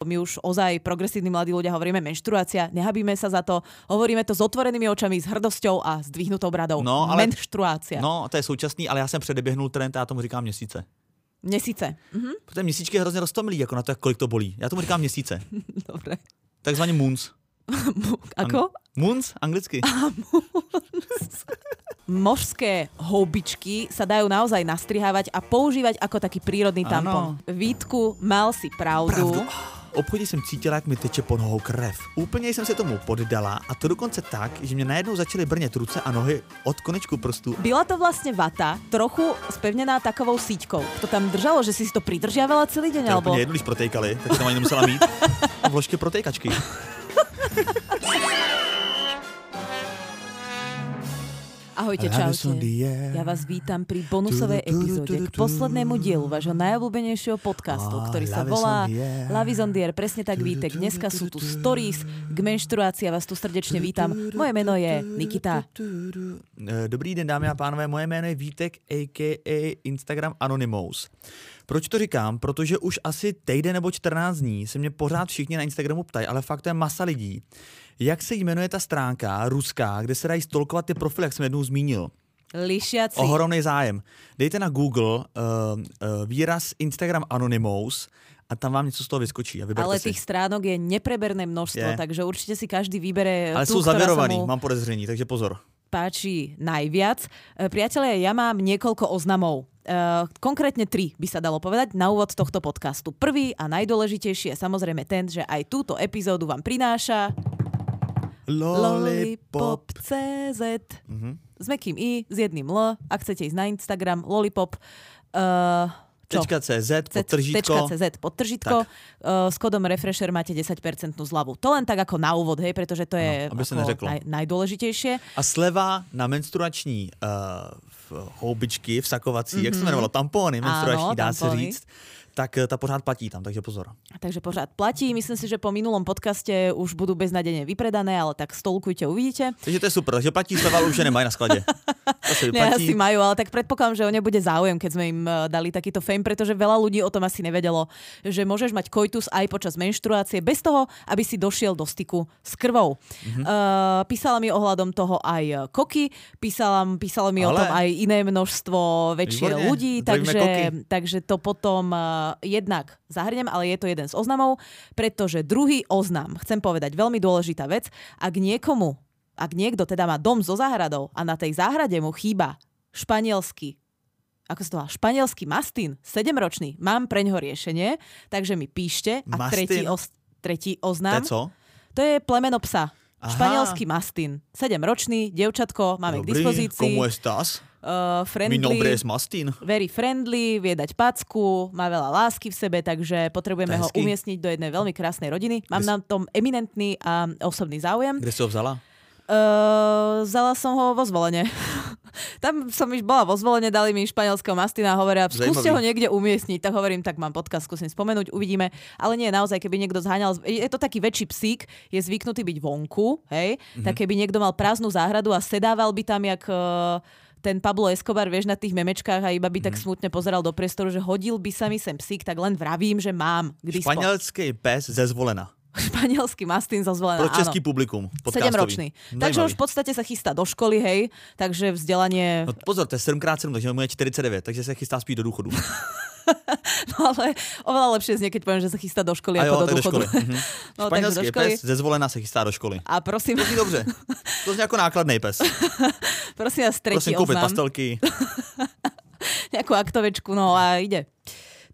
My už ozaj progresívni mladí ľudia hovoríme menštruácia, nehabíme sa za to, hovoríme to s otvorenými očami, s hrdosťou a zdvihnutou bradou. No, ale- Menštruácia. No, to je současný, ale já jsem předeběhnul trend a já tomu říkám měsíce. Měsíce. Mhm, Protože měsíčky je hrozně roztomilý, jako na to, jak kolik to bolí. Já tomu říkám měsíce. dobre. Takzvaně moons. Ako? Moons, anglicky. Mořské houbičky sa dajú naozaj nastrihávať a používať ako taký prírodný tampon. Vítku, mal si pravdu. Pravdu. Obchodě jsem cítila, jak mi teče pod nohou krev. Úplně jsem se tomu poddala a to dokonce tak, že mě najednou začaly brnět ruce a nohy od konečku prstů. Byla to vlastne vata, trochu spevnená takovou síťkou. To tam držalo, že si to pridržiavala celý je alebo... úplně jedno, když protejkali, tak jsem ani nemusela mít. Vložky protejkačky. Ahojte, čaute. Ja vás vítam pri bonusovej epizóde k poslednému dielu vášho najobľúbenejšieho podcastu, ktorý sa volá on the air. Love is on the air. Presne tak vítek. tu, Dneska sú tu, stories k menštruácii a vás tu srdečne vítam. Moje meno je Nikita. Eh, Dobrý den, dámy a pánové, moje jméno je Vítek, a.k.a. Instagram Anonymous. Proč to říkám? Protože už asi týden nebo 14 dní se mě pořád všichni na Instagramu ptají, ale fakt to je masa lidí. Jak se jmenuje ta stránka ruská, kde se dají stolkovat ty profily, jak jsem jednou zmínil? Lišiaci. Ohromný zájem. Dejte na Google uh, uh, výraz Instagram Anonymous a tam vám něco z toho vyskočí a Ale si. tých stránok je nepreberné množstvo, Je. takže určite si každý vybere Ale tú, sa zavěrovaný, mu mám podezření, takže pozor. páči najviac. Priatelia, ja mám niekoľko oznamov. E, konkrétne tri by sa dalo povedať na úvod tohto podcastu. Prvý a najdôležitejší je samozrejme ten, že aj túto epizódu vám prináša Lollipop.cz Mhm. s mekým i, s jedným L. Ak chcete ísť na Instagram, Lollipop. Uh, čo? .cz, podtržítko. .cz, podtržítko. Uh, s kodom Refresher máte 10% zľavu. To len tak ako na úvod, hej, pretože to je No, aby sa ako naj, najdôležitejšie. A sleva na menstruační uh, v- houbičky, vsakovací, mm-hmm. jak se to jmenovalo, tampony menstruační, Áno, dá se tampony. říct, tak eh, ta pořád platí tam, takže pozor. Takže pořád platí. Myslím si, že po minulom podcaste už budú beznadene vypredané, ale tak stolkujte, uvidíte. Takže to je super, takže platí ale už je nemají na skladě. To Ne, asi majú, ale tak predpokladám, že o ne bude záujem, keď sme im eh, dali takýto fame, pretože veľa ľudí o tom asi nevedelo, že môžeš mať koitus aj počas menštruácie bez toho, aby si došiel do styku s krvou. Mhm. Uh, písala mi ohľadom toho aj Koky, písala, písalo mi o Ale- tom aj iné množstvo väčšie Výborne, ľudí, zdravíme takže, Koky. takže to potom uh, jednak zahrnem, ale je to jeden z oznamov, pretože druhý oznam, chcem povedať, veľmi dôležitá vec, ak niekomu, ak niekto teda má dom so záhradou a na tej záhrade mu chýba španielský ako sa to volá, španielský mastín, 7-ročný, mám pre ňoho riešenie, takže mi píšte. A Mastín? tretí, os, tretí To je oznám, co? to je plemeno psa. Aha. Španielský mastín, 7-ročný, dievčatko, máme k Dobrý, dispozícii. komu estás? Uh, Mi nombre friendly, es Mastín. very friendly, vie dať packu, má veľa lásky v sebe, takže potrebujeme ho Hezky. umiestniť do jednej veľmi krásnej rodiny. Mám Kde na tom eminentný a osobný záujem. Kde si ho vzala? Uh, vzala som ho vo zvolenie. Tam som už bola vo zvolenie, dali mi španielského mastina a hovoria, skúste ho niekde umiestniť. Tak hovorím, tak mám podcast, skúsim spomenúť, uvidíme. Ale nie, naozaj, keby niekto zháňal, je to taký väčší psík, je zvyknutý byť vonku, hej, Mhm. mm-hmm. tak keby niekto mal prázdnu záhradu a sedával by tam, jak uh, ten Pablo Escobar, vieš, na tých memečkách a iba by tak Mhm. smutne pozeral do priestoru, že hodil by sa mi sem psík, tak len vravím, že mám k dispo. Španělský pes ze zvolena. Španielský mastín zazvolená, Pro áno. český publikum. podcastový. Sedemročný. Takže Zajímavý. už v podstate sa chystá do školy, hej, takže vzdelanie, No pozor, to je 7x7, takže mu je 49, takže se chystá spíš do důchodu. no ale oveľa lepšie znie, keď poviem, že sa chystá do školy A ako jo, do tak do dôchodu. školy. Mhm. no, takže do školy. pes ze zvolena se chystá do školy. A prosím, To dobře. To zní jako nákladný pes. prosím vás, tretí Prosím oznam. pastelky. Nejakú aktovečku, no a ide.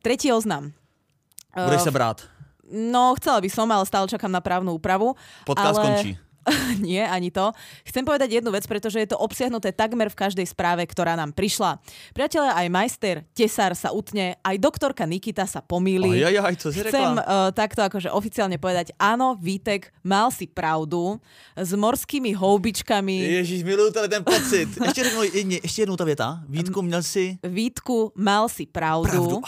Tretí oznam. Budeš Uh, se brát. No, chcela by som, ale stále čakám na právnu úpravu. Podcast ale... končí. Nie, ani to. Chcem povedať jednu vec, pretože je to obsiahnuté takmer v každej správe, ktorá nám prišla. Priatelia, aj majster, tesár sa utne, aj doktorka Nikita sa pomýli. Ajajaj, co si Chcem uh, takto akože oficiálne povedať, áno, Vítek, mal si pravdu s morskými houbičkami. Ježíš, miluju tady ten pocit. Ještě, řeknu, jedně, ještě jednou ta věta. Vítku, měl si... Vítku, mal si pravdu. Pravdu.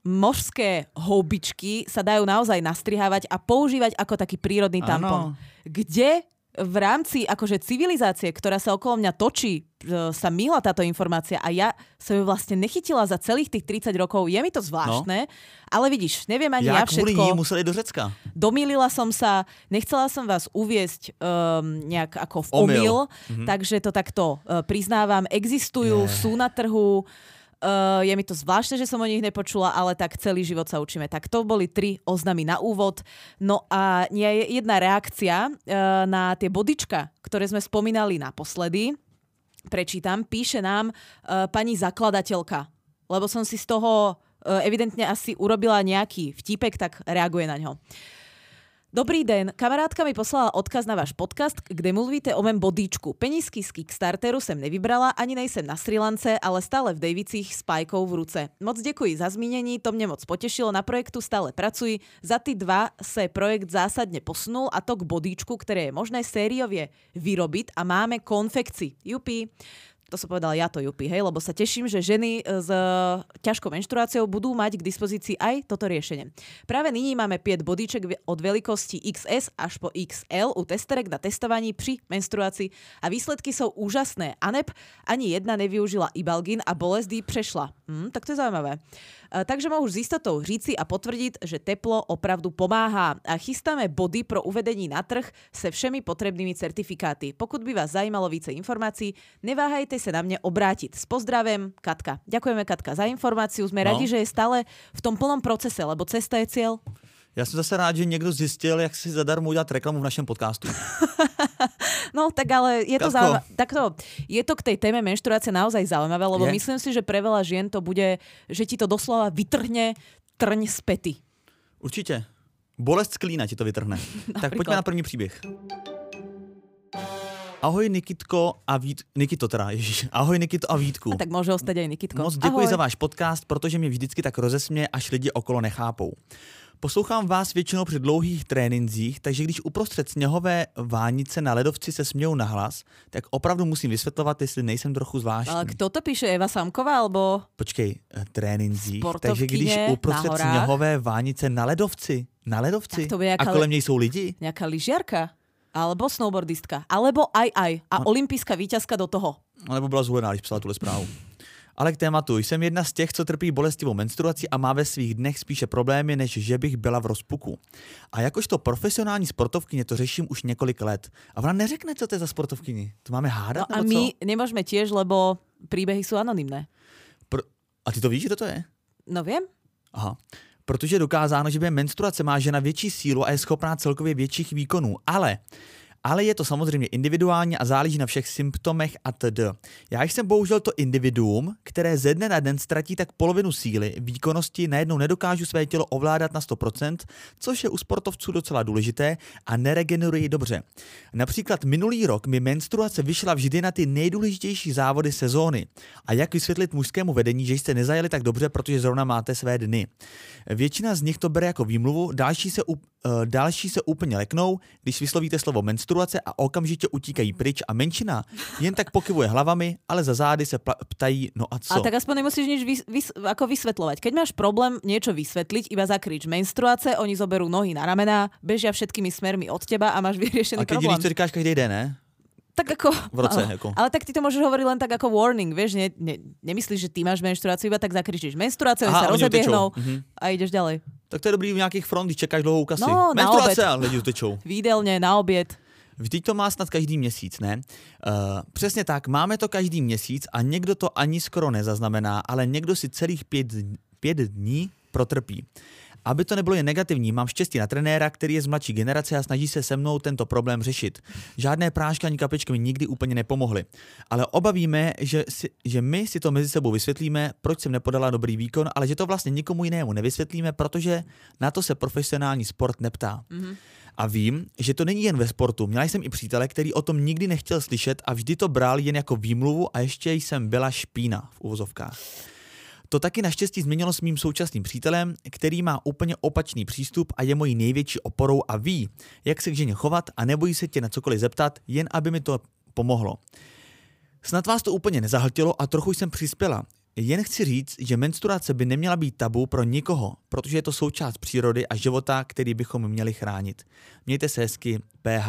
Mořské houbičky sa dajú naozaj nastrihávať a používať ako taký prírodný tampon. Kde v rámci akože civilizácie, ktorá sa okolo mňa točí e, sa myhla táto informácia a ja som ju vlastne nechytila za celých tých 30 rokov. Je mi to zvláštne, no. ale vidíš, neviem ani ja, ja všetko. kvôli museli do Řecka. Domýlila som sa, nechcela som vás uviesť um, nejak ako v omyl, omyl mhm. takže to takto uh, priznávam. Existujú, yeah. sú na trhu, Uh, je mi to zvláštne, že som o nich nepočula, ale tak celý život sa učíme. Tak to boli tri oznamy na úvod. No a nie je jedna reakcia uh, na tie bodička, ktoré sme spomínali naposledy. Prečítam, píše nám uh, pani zakladateľka, lebo som si z toho evidentne asi urobila nejaký vtipek, tak reaguje na ňo. Uh, Dobrý den, kamarádka mi poslala odkaz na váš podcast, kde mluvíte o mém bodíčku. Penízky z Kickstarteru jsem nevybrala, ani nejsem na Sri Lance, ale stále v Davicích s pajkou v ruce. Moc děkuji za zmínění, to mě moc potešilo, na projektu stále pracuji. Za ty dva se projekt zásadně posunul a to k bodíčku, které je možné sériově vyrobit a máme konfekci. Jupi to som povedala ja to Jupi, hej, lebo sa teším, že ženy e, s e, ťažkou menštruáciou budú mať k dispozícii aj toto riešenie. Práve nyní máme 5 bodíček od veľkosti XS až po XL u testerek na testovaní pri menštruácii a výsledky sú úžasné. ANEP ani jedna nevyužila Ibalgin a bolesť prešla. Hm, tak to je zaujímavé. E, takže môžu s istotou říci a potvrdiť, že teplo opravdu pomáha. A chystáme body pro uvedení na trh se všemi potrebnými certifikáty. Pokud by vás zajímalo více informácií, neváhajte sa na mne obrátiť. S pozdravem, Katka. Ďakujeme, Katka, za informáciu. Sme no. radi, že je stále v tom plnom procese, lebo cesta je cieľ. Já jsem zase rád, že někdo zjistil, jak si zadarmo udělat reklamu v našem podcastu. no tak ale je to, zaujímavé. Takto, je to k tej téme menštruácie naozaj zaujímavé, lebo je. myslím si, že pre veľa žien to bude, že ti to doslova vytrhne trň z pety. Určitě. Bolest z klína ti to vytrhne. tak pojďme na první příběh. Ahoj Nikitko a Vít... Nikito teda, ježiš. Ahoj Nikito a Vítku. A tak může ostať aj Nikitko. Moc děkuji Ahoj. za váš podcast, protože mě vždycky tak rozesmě, až lidi okolo nechápou. Poslouchám vás většinou při dlouhých trénincích, takže když uprostřed sněhové vánice na ledovci se smějou nahlas, tak opravdu musím vysvětlovat, jestli nejsem trochu zvláštní. Ale kdo to píše, Eva Samková, alebo... Počkej, eh, trénincích. Takže když uprostřed sněhové vánice na ledovci, na ledovci, to a kolem něj jsou lidi. Nějaká lyžiarka? Alebo snowboardistka. Alebo aj aj. A no. olympijská víťazka do toho. Alebo byla zvolená, když psala tuhle zprávu. Ale k tématu. Jsem jedna z těch, co trpí bolestivou menstruací a má ve svých dnech spíše problémy, než že bych byla v rozpuku. A jakožto profesionální sportovkyně to řeším už několik let. A ona neřekne, co to je za sportovkyni. To máme hádat? No a my co? nemůžeme tiež, lebo příběhy jsou anonymné. Pro... A ty to víš, že to je? No vím. Aha. Protože dokázáno, že během menstruace má žena větší sílu a je schopná celkově větších výkonů. Ale ale je to samozřejmě individuální a záleží na všech symptomech a td. Já jsem bohužel to individuum, které ze dne na den ztratí tak polovinu síly, výkonnosti, najednou nedokážu své tělo ovládat na 100%, což je u sportovců docela důležité a neregenerují dobře. Například minulý rok mi menstruace vyšla vždy na ty nejdůležitější závody sezóny. A jak vysvětlit mužskému vedení, že jste nezajeli tak dobře, protože zrovna máte své dny. Většina z nich to bere jako výmluvu, další se, uh, další se úplně leknou, když vyslovíte slovo menstruace menstruace a okamžitě utíkají pryč a menšina jen tak pokyvuje hlavami, ale za zády se ptají, no a co? A tak aspoň nemusíš nič vys, vys, ako vysvetľovať. Keď máš problém niečo vysvetliť, iba zakrič menstruace, oni zoberú nohy na ramená, bežia všetkými smermi od teba a máš vyriešený a keď problém. A keď to říkáš každý den, ne? tak ako... V roce, ale, ako. ale tak ty to môžeš hovoriť len tak ako warning, vieš, ne, ne, nemyslíš, že ty máš menštruáciu, iba tak zakričíš menštruáciu, sa rozebiehnú uh-huh. a ideš ďalej. Tak to je dobrý v nejakých front, čekáš dlouhou kasy. No, menstruácia, a lidi utečou. Výdelne, na oběd. Vždyť to má snad každý měsíc, ne? Uh, přesně tak, máme to každý měsíc a někdo to ani skoro nezaznamená, ale někdo si celých pět, pět dní protrpí. Aby to nebylo jen negativní, mám štěstí na trenéra, který je z mladší generace a snaží se se mnou tento problém řešit. Žádné prášky ani kapičky mi nikdy úplně nepomohly. Ale obavíme, že, si, že my si to mezi sebou vysvětlíme, proč jsem nepodala dobrý výkon, ale že to vlastně nikomu jinému nevysvětlíme, protože na to se profesionální sport neptá. Mm-hmm. A vím, že to není jen ve sportu. Měla jsem i přítele, který o tom nikdy nechtěl slyšet a vždy to bral jen jako výmluvu a ještě jsem byla špína v uvozovkách. To taky naštěstí změnilo s mým současným přítelem, který má úplně opačný přístup a je mojí největší oporou a ví, jak se k ženě chovat a nebojí se tě na cokoliv zeptat, jen aby mi to pomohlo. Snad vás to úplně nezahltilo a trochu jsem přispěla. Jen chci říct, že menstruace by neměla být tabu pro nikoho, protože je to součást přírody a života, který bychom měli chránit. Mějte se hezky, PH.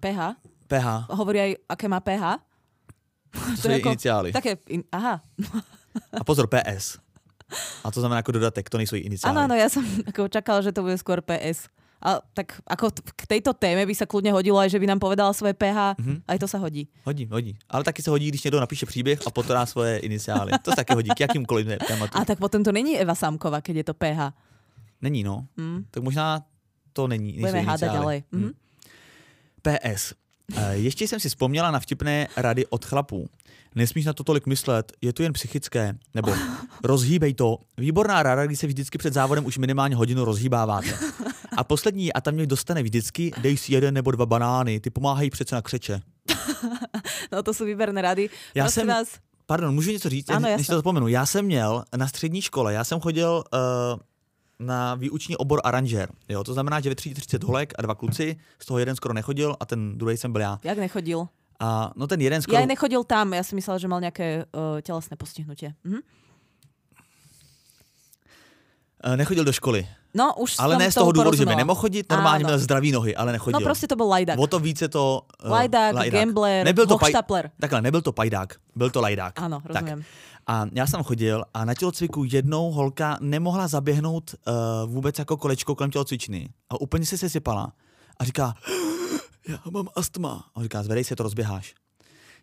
PH? PH. Hovorí aj, aké má PH? To, jsou její iniciály. Také, in, aha. A pozor, PS. A to znamená jako dodatek, to nejsou iniciály. Áno, áno, ja som ako čakala, že to bude skôr PS. A tak ako t- k tejto téme by sa kľudne hodilo aj, že by nám povedala svoje PH, Mhm. aj to sa hodí. Hodí, hodí. Ale taky se hodí, když někdo napíše příběh a potom dá svoje iniciály. To se taky hodí k jakýmkoliv tématu. A tak potom to není Eva Sámková, keď je to PH. Není, no. Hm? Tak možná to není. Budeme ďalej. Hm. Mhm. PS. Ještě jsem si vzpomněla na vtipné rady od chlapů. Nesmíš na to tolik myslet, je to jen psychické. Nebo rozhýbej to. Výborná rada, když se vždycky před závodem už minimálně hodinu rozhýbáváte. A poslední, a tam mě dostane vždycky, dej si jeden nebo dva banány, ty pomáhají přece na křeče. No to sú výberné rady. Já Prosím jsem- vás, Pardon, můžu něco říct, Ano, než to zapomenu. Já jsem měl na střední škole, já jsem chodil uh, na výuční obor aranžér. Jo, to znamená, že ve třídě 30 holek a dva kluci, z toho jeden skoro nechodil a ten druhý jsem byl já. jak nechodil? A no ten jeden skoro... Ja nechodil tam, ja si myslela, že mal nejaké uh, telesné postihnutie. Mhm. eh, nechodil do školy. No, už Ale ne z toho důvodu, že by nemohl chodit, normálně měl zdraví nohy, ale nechodil. No proste to bol lajdak. O to více to... Uh, Lajdák, gambler, Nebyl to paj... Takhle, nebyl to pajdák, byl to lajdák. Áno, Tak. rozumiem. A já jsem chodil a na tělocviku jednou holka nemohla zaběhnout uh, vůbec jako kolečko kolem tělocvičny. A úplně se sesypala. A říká, já mám astma. A on říká, zvedej se, to rozběháš.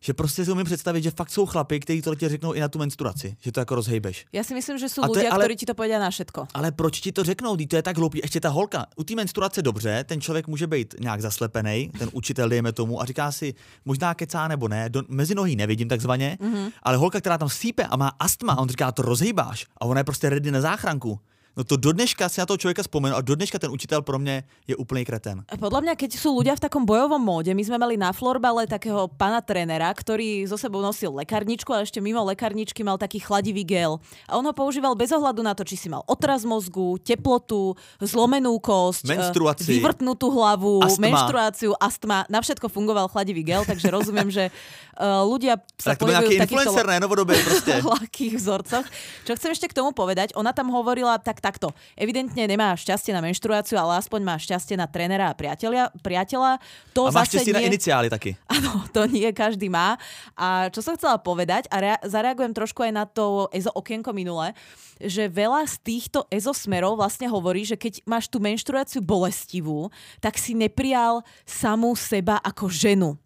Že prostě si umím představit, že fakt jsou chlapy, kteří to ti řeknou i na tu menstruaci, že to jako rozhejbeš. Ja si myslím, že ľudia, ale- ktorí ti to povedia na všetko. Ale proč ti to řeknou? To je tak hloupý. Ještě ta holka. U té menstruace dobře, ten člověk může být nějak zaslepený, ten učitel, dejme tomu, a říká si, možná kecá nebo ne, do, mezi nohy nevidím takzvaně, mm-hmm. ale holka, která tam sípe a má astma, a on říká, to rozhýbáš, a ona je prostě ready na záchranku. No to do dneška si na toho člověka vzpomenu a do dneška ten učitel pro mě je úplný kreten. A Podľa mňa, keď sú ľudia v takom bojovom móde, my sme mali na florbale takého pana trénera, ktorý zo sebou nosil lekárničku a ešte mimo lekárničky mal taký chladivý gel. A on ho používal bez ohľadu na to, či si mal otraz mozgu, teplotu, zlomenú kosť, eh, vyvrtnutú hlavu, Astma. menštruáciu, astma. Na všetko fungoval chladivý gel, takže rozumiem, že uh, ľudia sa Tak to pohybujú v takýchto influencer, ne? Novodobě prostě. ľahkých vzorcoch. Čo chcem ešte k tomu povedať, ona tam hovorila tak takto. Evidentne nemá šťastie na menštruáciu, ale aspoň má šťastie na trénera a priateľa. priateľa. To A máš zase štěstí na nie... iniciály taky. Áno, to nie každý má. A čo som chcela povedať, a rea- zareagujem trošku aj na to EZO okienko minule, že veľa z týchto EZO smerov vlastne hovorí, že keď máš tú menštruáciu bolestivú, tak si neprijal samú seba ako ženu.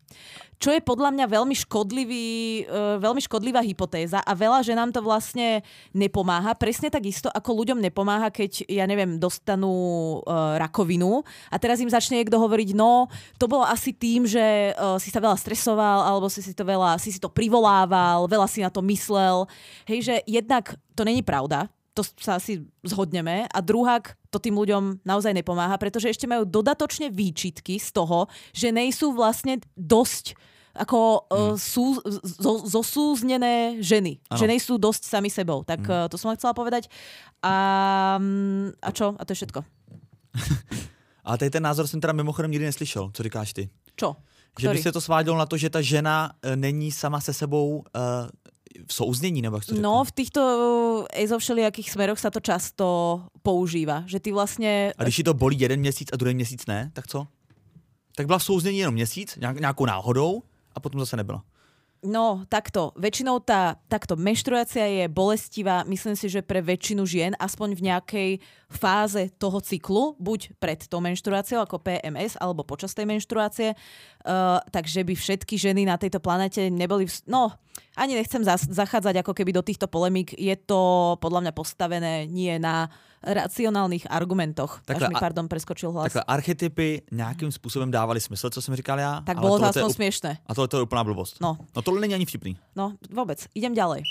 Čo je podľa mňa veľmi, škodlivý, e, veľmi škodlivá hypotéza a veľa ženám to vlastne nepomáha. Presne tak isto, ako ľuďom nepomáha, keď, ja neviem, dostanú e, rakovinu a teraz im začne niekto hovoriť, no, to bolo asi tým, že e, si sa veľa stresoval, alebo si si to veľa, si si to privolával, veľa si na to myslel. Hej, že jednak to není pravda, to sa asi zhodneme. A druhák, to tým ľuďom naozaj nepomáha, pretože ešte majú dodatočne výčitky z toho, že nejsú vlastne dosť ako hmm. sú, zo, zosúznené ženy. Ano. Že nejsú dosť sami sebou. Tak hmm. to som chcela povedať. A, mm, a čo? A to je všetko. Ale tady ten názor jsem teda mimochodem nikdy neslyšel. Co říkáš ty? Čo? Že by se to svádělo na to, že ta žena eh, není sama se sebou uh, v souznění, nebo jak to No, v týchto EZO všelijakých smeroch sa to často používa. Že ty vlastne... A když ji to bolí jeden měsíc a druhý měsíc ne, tak co? Tak byla v souznění jenom měsíc, nějak, nějakou náhodou, a potom zase nebyla. No, takto. Väčšinou tá takto menštruácia je bolestivá, myslím si, že pre väčšinu žien, aspoň v nejakej fáze toho cyklu, buď pred tou menštruáciou ako PMS, alebo počas tej menštruácie, uh, takže by všetky ženy na tejto planete neboli... V... No, ani nechcem zas- zachádzať ako keby do týchto polemík. Je to podľa mňa postavené nie na racionálnych argumentoch. Takhle, Až mi, pardon, preskočil hlas. Takhle archetypy nějakým způsobem dávaly smysl, co jsem říkal já. tak bolo to aspoň up-. A tohle to je úplná blbost. No, no tohle není ani vtipný. No, vôbec. Idem ďalej.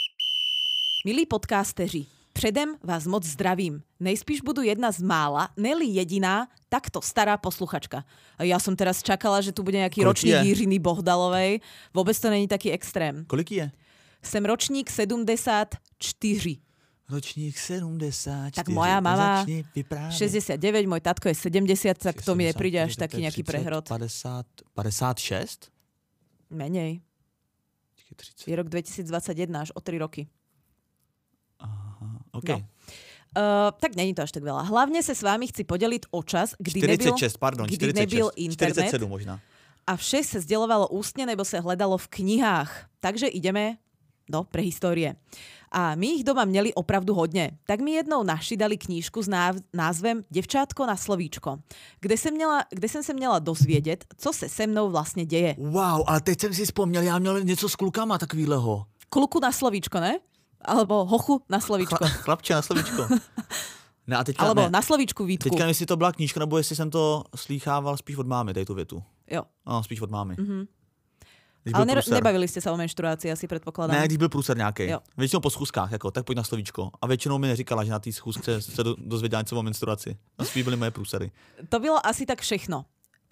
Milí podcasteři, předem vás moc zdravím. Nejspíš budu jedna z mála, neli jediná, takto stará posluchačka. Ja som teraz čakala, že tu bude nejaký Koľko ročník je? Jiřiny Bohdalovej. Vôbec to není taký extrém. Kolik je? Jsem ročník 74. Ročník 70. Tak moja mama Začni vyprávět. 69, môj tatko je 70, tak to mi 70, nepríde až taký nejaký 30, prehrod. 50, 56? Menej. Počkej, 30. Je rok 2021, až o 3 roky. OK. No. Uh, tak není to až tak veľa. Hlavne sa s vámi chci podeliť o čas, kdy nebyl, 46, pardon, kdy 46. nebyl internet. 47 možná. a vše se sdělovalo ústně nebo se hledalo v knihách. Takže ideme do prehistórie. A my ich doma měli opravdu hodně. Tak mi jednou naši dali knížku s názvem Devčátko na slovíčko, kde jsem, měla, kde jsem se měla dozvědět, co se se mnou vlastně děje. Wow, ale teď jsem si vzpomněl, já měl něco s klukama takovýhleho. Kluku na slovíčko, ne? Alebo hochu na slovíčko. Chla, chlapče na slovíčko. Ne, a teďka, Alebo ne. na slovíčku Vítku. Teďka jestli to byla knížka, nebo jestli jsem to slýchával spíš od mámy, tady tu větu. Jo. No, spíš od mámy. Mm-hmm. Když Ale ne- nebavili ste sa o menštruácii, asi predpokladám. Ne, když byl průser nějaký. Většinou po schůzkách, jako, tak pojď na slovíčko. A většinou mi neříkala, že na té schůzce se do, dozvěděla něco o menstruaci. A spíš byly moje průsery. To bylo asi tak všechno.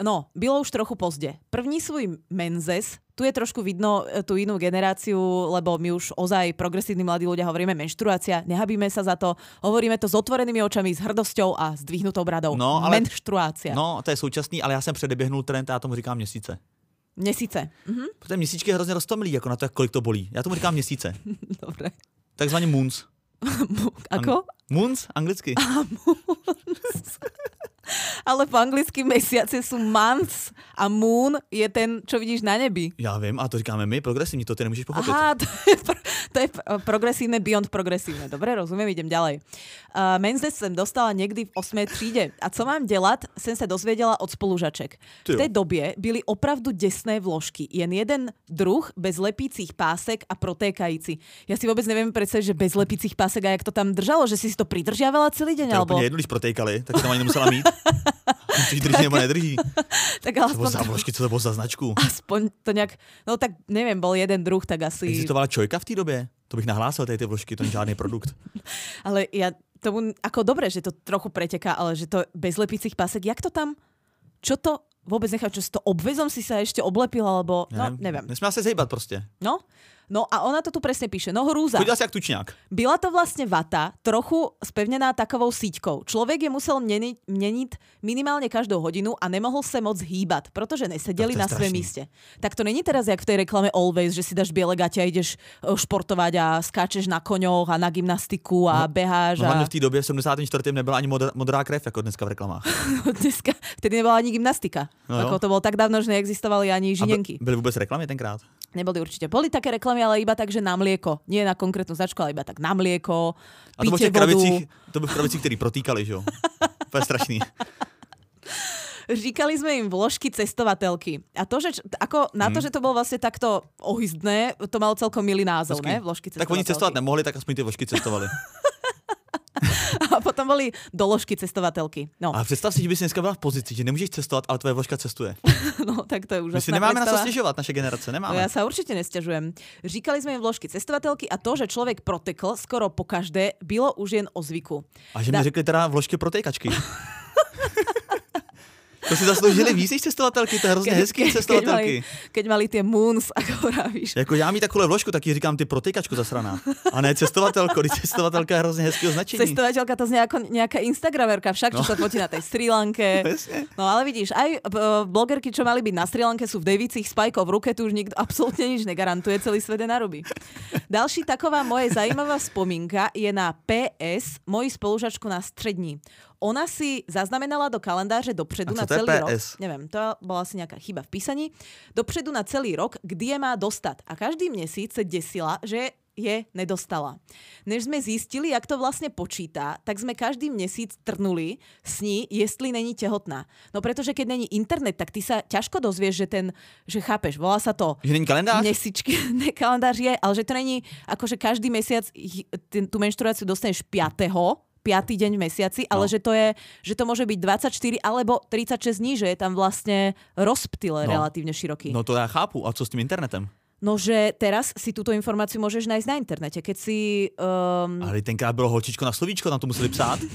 No, bylo už trochu pozdě. První svůj menzes, tu je trošku vidno e, tú inú generáciu, lebo my už ozaj progresívni mladí ľudia hovoríme menštruácia, nehabíme sa za to, hovoríme to s otvorenými očami, s hrdosťou a zdvihnutou bradou. No, ale- Menštruácia. No, to je současný, ale já jsem předeběhnul trend a já tomu říkám měsíce. Měsíce. Mhm, Protože měsíčky je hrozně roztomilý, jako na to, jak kolik to bolí. Já tomu říkám měsíce. dobre. Takzvaně moons. Ako? Moons, anglicky. Ale po anglicky mesiace sú months a moon je ten, čo vidíš na nebi. Já vím, a to říkáme my, progresivní, to ty nemůžeš pochopit. Aha, to je, pro- to je p- progresívne beyond progresívne. Dobre, rozumiem, idem ďalej. Uh, Menzes som dostala niekdy v 8. tříde. A co mám dělat, jsem se dozvěděla od spolužaček. V té jo. době byly opravdu děsné vložky. Jen jeden druh bez lepících pásek a protékající. Ja si vôbec neviem predstaviť, že bez lepících pásek a jak to tam držalo, že si si to pridržiavala celý deň, To alebo... jedno, když protejkali, tak tam ani nemusela mít. Či drží nebo nedrží. Tak Co to za vložky, co to bylo za značku? aspoň to nejak... No tak neviem, bol jeden druh, tak asi... Existovala čojka v té době? To bych nahlásil, tady ty vložky, to není žádný produkt. Ale ja tomu, ako dobre, že to trochu preteká, ale že to bez lepícich pásek, jak to tam, čo to, vôbec nechápem, čo si to obvezom si sa ešte oblepila, alebo, no, neviem. Nesměla se zejbat prostě. No, no a ona to tu presne píše. No hrúza. Chodila si tučňák. Byla to vlastne vata, trochu spevnená takovou síťkou. Človek je musel meniť, meniť minimálne každou hodinu a nemohol sa moc hýbať, pretože nesedeli na svém strašný. míste. Tak to není teraz jak v tej reklame Always, že si dáš biele gate a ideš e, športovať a skáčeš na koňoch a na gymnastiku a beháš. No, a... hlavně v té době v 74. nebyla ani modrá, modrá krev, jako dneska v reklamách. Dneska, vtedy nebola ani gymnastika. No No jo. ako to bolo tak dávno, že neexistovali ani A žinenky. by- byly vůbec reklamy tenkrát? Neboli určite. Boli také reklamy, ale iba tak, že na mlieko. Nie na konkrétnu značku, ale iba tak na mlieko, A to bylo v kravicích, to bylo v kravicích, který protýkali, že jo? To je strašný. Říkali sme im vložky cestovatelky. A to, že, ako, na to, Hmm. že to bolo vlastne takto ohyzdné, to malo celkom milý názov, Hezky. ne? Vložky Tak oni cestovat nemohli, tak aspoň ty vložky cestovali. A potom boli doložky cestovatelky. No, Ale představ si, že bys dneska byla v pozici, že nemůžeš cestovat, ale tvoje vložka cestuje. no tak to je My úžasná si nemáme na co predstava. stěžovat, naše generace, No nemáme. ja sa určite nestiažujem. Říkali sme im vložky cestovatelky a to, že človek protekl skoro po každé, bylo už jen o zvyku. A že Da- mi řekli teda vložky protejkačky. to si zasloužili víc než cestovatelky, to je hrozně hezký keď, cestovatelky. mali, keď mali tie moons, ako vravíš. Jako já mít takovou vložku, tak jí říkám ty protejkačku zasraná. A ne cestovatelko, když cestovatelka je hrozně hezký označení. Cestovateľka to znie ako nejaká instagramerka, však, čo No. sa fotí na tej Sri Lanke. No ale vidíš, aj e, blogerky, čo mali byť na Sri Lanke, sú v Davicích spajkov v ruke, tu už nikto absolútne nič negarantuje, celý svet je narobí. Další taková moje zajímavá vzpomínka je na PS, moji spolužačku na střední. Ona si zaznamenala do kalendáře dopředu na celý rok. Neviem, to bola asi nejaká chyba v písaní. Dopředu na celý rok, kdy je má dostat. A každý měsíc se desila, že je nedostala. Než sme zistili, jak to vlastne počítá, tak sme každý měsíc trnuli s ní, jestli není tehotná. No pretože keď není internet, tak ty sa ťažko dozvieš, že ten, že chápeš, volá sa to Že není kalendář? Měsíčky, ne, kalendář je, ale že to není, akože každý mesiac ten- tú menštruáciu dostaneš 5. 5. deň v mesiaci, ale No. že to je, že to môže byť 24 alebo 36 dní, že je tam vlastne rozptyle No. relatívne široký. No. To já chápu. A co s tím internetem? No, že teraz si túto informáciu môžeš nájsť na internete. Keď si... Um, Ale tenkrát bylo holčičko na slovíčko, tam to museli psát.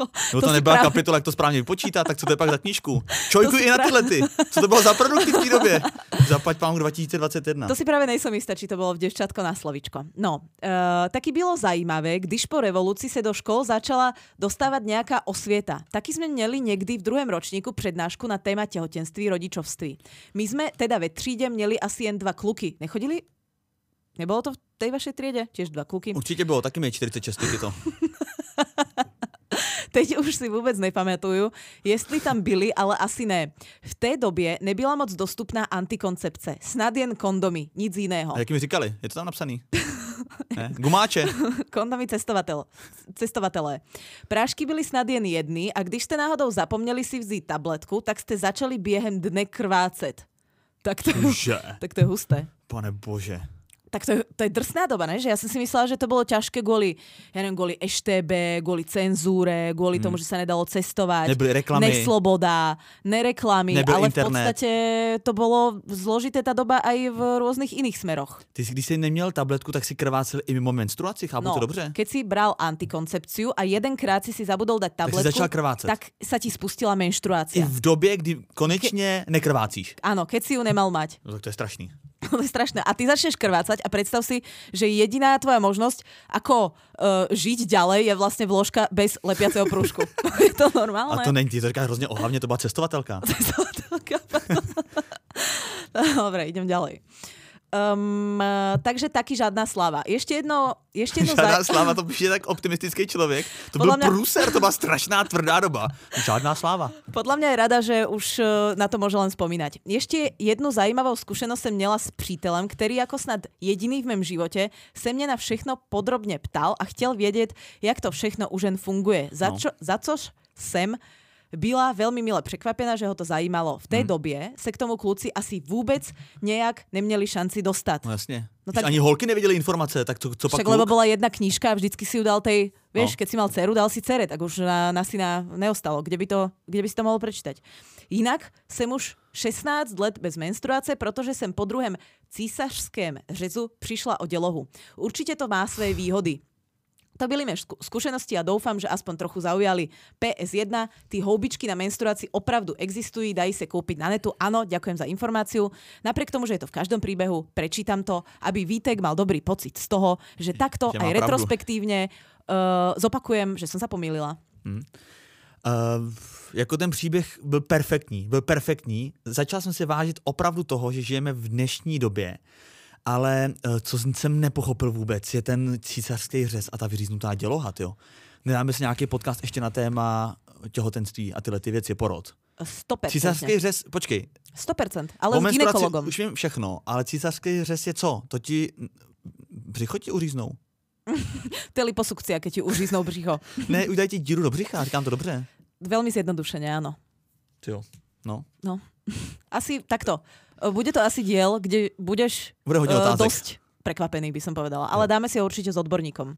No, to to, nebyla právě- kapitola, jak to správně vypočítá, tak co to je pak za knížku? Čojku i na ty. Co to bylo za produkty v té době? Zaplať pánku 2021. To si práve nejsem istá, či to bolo v devčatko na slovičko. No, uh, taky bylo zajímavé, když po revoluci se do škol začala dostávať nejaká osvieta. Taky sme měli někdy v druhém ročníku přednášku na téma tehotenství, rodičovství. My sme teda ve tříde měli asi jen dva kluky. Nechodili? Nebolo to v tej vašej triede? Tiež dva kluky. Určitě bylo, taky mi je 46 je to. teď už si vůbec nepamatuju, jestli tam byli, ale asi ne. V té době nebyla moc dostupná antikoncepce. Snad jen kondomy, nic jiného. A jak mi říkali? Je to tam napsaný? ne? Gumáče. kondomy cestovatel, cestovatelé. Prášky byly snad jen jedny a když jste náhodou zapomněli si vzít tabletku, tak jste začali během dne krvácet. Tak to, Že? tak to je husté. Pane bože. Tak to je, to je drsná doba, ne? Že ja som si myslela, že to bolo ťažké kvôli, ja neviem, kvôli EŠTB, kvôli cenzúre, kvôli tomu, že sa nedalo cestovať. Nebyly reklamy. Nesloboda, nereklamy, Nebyl ale v internet. podstate to bolo zložité tá doba aj v rôznych iných smeroch. Ty, když jsi neměl tabletku, tak si krvácel i mimo menstruaci, chápu to dobře? keď si bral antikoncepciu a jedenkrát si si zabudol dať Tak si tabletku, začal tak sa ti spustila I menštruácia. v době, kdy konečně nekrvácíš. Áno, keď si ju nemal mať. No, tak to je strašný. To je strašné. A ty začneš krvácať a predstav si, že jediná tvoja možnosť, ako uh, žiť ďalej, je vlastne vložka bez lepiaceho prúžku. je to normálne? A to není, říkáš hrozně ohlavně, to byla cestovatelka. Dobre, idem ďalej. Um, takže taky žádná slava. Ještě jedno, ještě jedno Žádná za... sláva, to je tak optimistický člověk. To Podľa byl mňa- průser, to byla strašná tvrdá doba. Žádná sláva. Podľa mňa je rada, že už eh, na to môže len spomínať. Ešte jednu zajímavou skúsenosť som měla s přítelem, ktorý ako snad jediný v mém živote se mě na všechno podrobne ptal a chtěl vědět, jak to všechno už jen funguje. Za, No. čo, za což jsem byla veľmi mile překvapená, že ho to zajímalo. V Hm. té době se k tomu kluci asi vůbec nejak neměli šanci dostat. No jasně. No No tak-. Ani holky nevěděly informace, tak co, co pak Však lebo kluk? bola jedna knížka a vždycky si ju dal tej, vieš, No. keď si mal dceru, dal si cere, tak už na, na syna neostalo. Kde by, to, kde by si to mohol prečítať? Jinak jsem už 16 let bez menstruace, protože jsem po druhém císařském řezu přišla o dělohu. Určitě to má své výhody. To mé zku- skúsenosti a doufám, že aspoň trochu zaujali. PS1, ty houbičky na menstruácii opravdu existují, dají se koupit na netu. Áno, ďakujem za informáciu. Napriek tomu, že je to v každom príbehu, prečítam to, aby Vítek mal dobrý pocit z toho, že takto má aj retrospektívne uh, zopakujem, že som sa pomýlila. Uh, jako ten příběh byl perfektní, byl perfektní. Začal jsem si vážit opravdu toho, že žijeme v dnešní době, ale uh, co jsem nepochopil vůbec, je ten císařský řez a ta vyříznutá děloha, jo. Nedáme si nějaký podcast ještě na téma těhotenství a tyhle ty věci, porod. 100%. Císařský řez, počkej, 100%, ale s ginekologom. už vím všechno, ale císařský řez je co? To ti břicho ti uříznou? To je liposukcia, keď ti užíznou břicho. Ne, udělají ti díru do břicha, říkám to dobře. Veľmi zjednodušene, áno. Jo, no. No. Asi takto. Bude to asi diel, kde budeš Bude hodně uh, otázek. dosť prekvapený, by som povedala. Ale dáme si ho určite s odborníkom.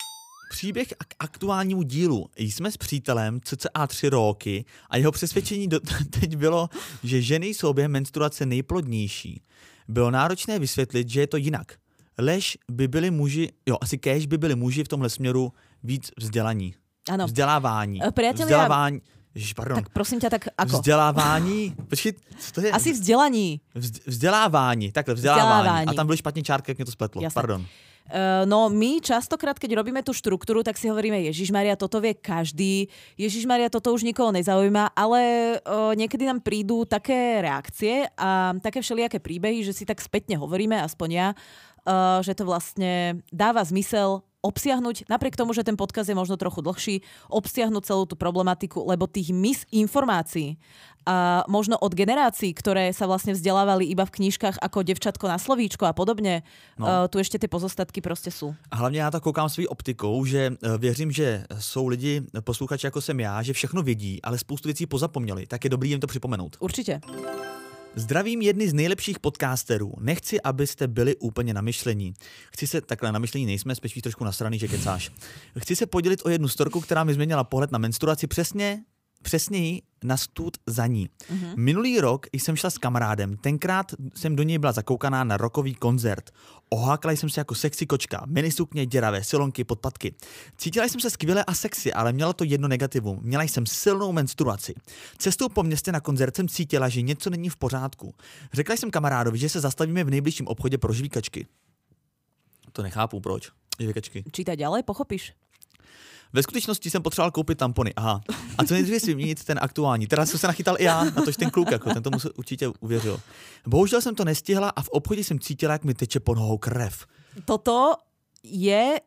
Příběh k aktuálnímu dílu. Jsme s přítelem cca tři roky a jeho přesvědčení do, teď bylo, že ženy jsou během menstruace nejplodnější. Bylo náročné vysvětlit, že je to jinak. Lež by byli muži, jo, asi kéž by byli muži v tomhle směru víc vzdělaní. Áno. Vzdělávání. Eh, priatelia- Vzdělávání. Ježiš, pardon. Tak prosím ťa, tak ako? Vzdělávání. Počkej, co to je? Asi vzdelaní. Vzd- vzdělávání. Takhle, vzdělávání. Vzdělávání. A tam byly špatně čárky, jak mě to spletlo. Jasné. Pardon. Uh, no my častokrát, keď robíme tú štruktúru, tak si hovoríme, Ježiš Maria, toto vie každý, Ježiš Maria, toto už nikoho nezaujíma, ale uh, niekedy nám prídu také reakcie a také všelijaké príbehy, že si tak spätne hovoríme, aspoň ja, uh, že to vlastne dáva zmysel obsiahnuť, napriek tomu, že ten podkaz je možno trochu dlhší, obsiahnuť celú tú problematiku, lebo tých misinformácií a možno od generácií, ktoré sa vlastne vzdelávali iba v knížkach ako devčatko na slovíčko a podobne, no. tu ešte tie pozostatky proste sú. A hlavně já to koukám svou optikou, že eh, věřím, že jsou lidi, posluchači jako jsem já, že všechno vědí, ale spoustu věcí pozapomněli. Tak je dobrý jim to připomenout. Určite. Zdravím jedny z nejlepších podcasterů. Nechci, abyste byli úplně na myšlení. Chci se, takhle na myšlení nejsme, spíš trošku nasraný, že kecáš. Chci se podělit o jednu storku, která mi změnila pohled na menstruaci přesně přesněji na stůd za ní. Mm-hmm. Minulý rok jsem šla s kamarádem, tenkrát jsem do něj byla zakoukaná na rokový koncert. Ohákla jsem se jako sexy kočka, minisukně, děravé, silonky, podpatky. Cítila jsem se skvěle a sexy, ale měla to jedno negativum. Měla jsem silnou menstruaci. Cestou po městě na koncert jsem cítila, že něco není v pořádku. Řekla jsem kamarádovi, že se zastavíme v nejbližším obchodě pro žvíkačky. To nechápu, proč. Žvíkačky. Čítaj ďalej, pochopíš. Ve skutečnosti jsem potřeboval koupit tampony. Aha. A co nejdříve si měnit ten aktuální. Teda jsem se nachytal i já, na tož ten kluk, jako, ten tomu se určitě uvěřil. Bohužel jsem to nestihla a v obchodě jsem cítila, jak mi teče pod nohou krev. Toto je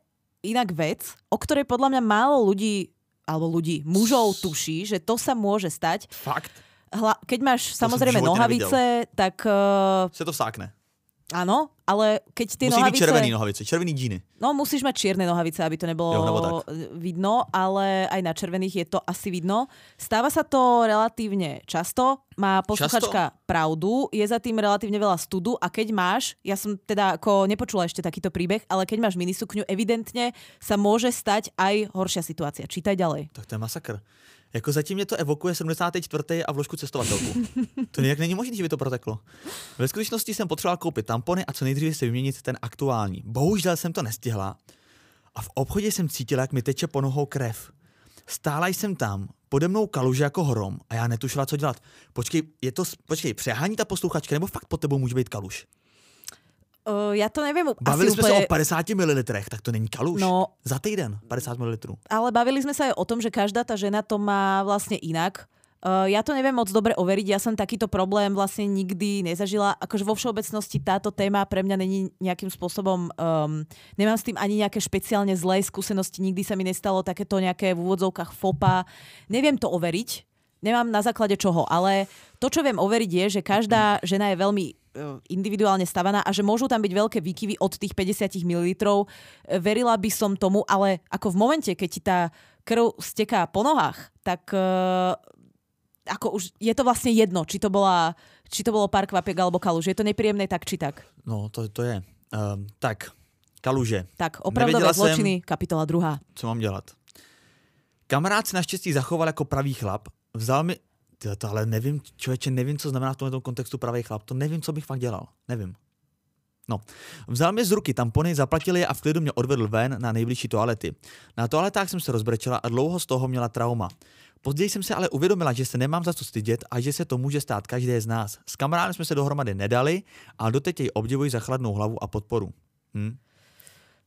inak vec, o ktorej podľa mňa málo ľudí alebo ľudí, mužov tuší, že to sa môže stať. Fakt? Hla, keď máš v samozrejme nohavice, tak uh, Se to vsákne. Áno, ale keď tie Musí nohavice... červený nohavice, červený džíny. No musíš mať čierne nohavice, aby to nebolo Jo, nebo tak. vidno, ale aj na červených je to asi vidno. Stáva sa to relatívne často, má posluchačka pravdu, je za tým relatívne veľa studu a keď máš, ja som teda ako nepočula ešte takýto príbeh, ale keď máš minisukňu, evidentne sa môže stať aj horšia situácia. Čítaj ďalej. Tak to je masakr. Jako zatím mě to evokuje 74. a vložku cestovatelku. To nějak není možné, že by to proteklo. Ve skutečnosti jsem potřeboval koupit tampony a co nejdříve si vyměnit ten aktuální. Bohužel jsem to nestihla a v obchodě jsem cítila, jak mi teče po nohou krev. Stála jsem tam, pode mnou kaluže jako hrom a já netušila, co dělat. Počkej, je to, počkej, přehání ta posluchačka, nebo fakt pod tebou může být kaluž? Uh, ja to neviem Bavili asi jsme úplne... se o 50 ml, tak to není kaluž. No. Za týden 50 ml. ale bavili sme sa aj o tom, že každá tá žena to má vlastne inak. Uh, ja to neviem moc dobre overiť, ja som takýto problém vlastne nikdy nezažila. Akože vo všeobecnosti táto téma pre mňa není nejakým spôsobom, um, nemám s tým ani nejaké špeciálne zlé skúsenosti, nikdy sa mi nestalo takéto nejaké v úvodzovkách fopa. Neviem to overiť, nemám na základe čoho, ale to, čo viem overiť je, že každá žena je veľmi individuálne stavaná a že môžu tam byť veľké výkyvy od tých 50 ml. Verila by som tomu, ale ako v momente, keď ti tá krv steká po nohách, tak eh, ako už je to vlastne jedno, či to, bola, či to bolo pár kvapiek alebo kaluž. Je to nepríjemné tak či tak. No, to, to je. Um, tak, kaluže. Tak, opravdové zločiny, kapitola druhá. Co mám dělat? Kamarád se naštěstí zachoval jako pravý chlap. Vzal mi... To ale nevím, člověče, nevím, co znamená v tomto kontextu pravý chlap. To nevím, co bych fakt dělal. Nevím. No. Vzal mi z ruky tampony, zaplatil a v klidu mě odvedl ven na nejbližší toalety. Na toaletách jsem se rozbrečela a dlouho z toho měla trauma. Později jsem se ale uvědomila, že se nemám za co stydět a že se to může stát každé z nás. S kamarádem jsme se dohromady nedali, ale doteď jej obdivuji za chladnou hlavu a podporu. Hm?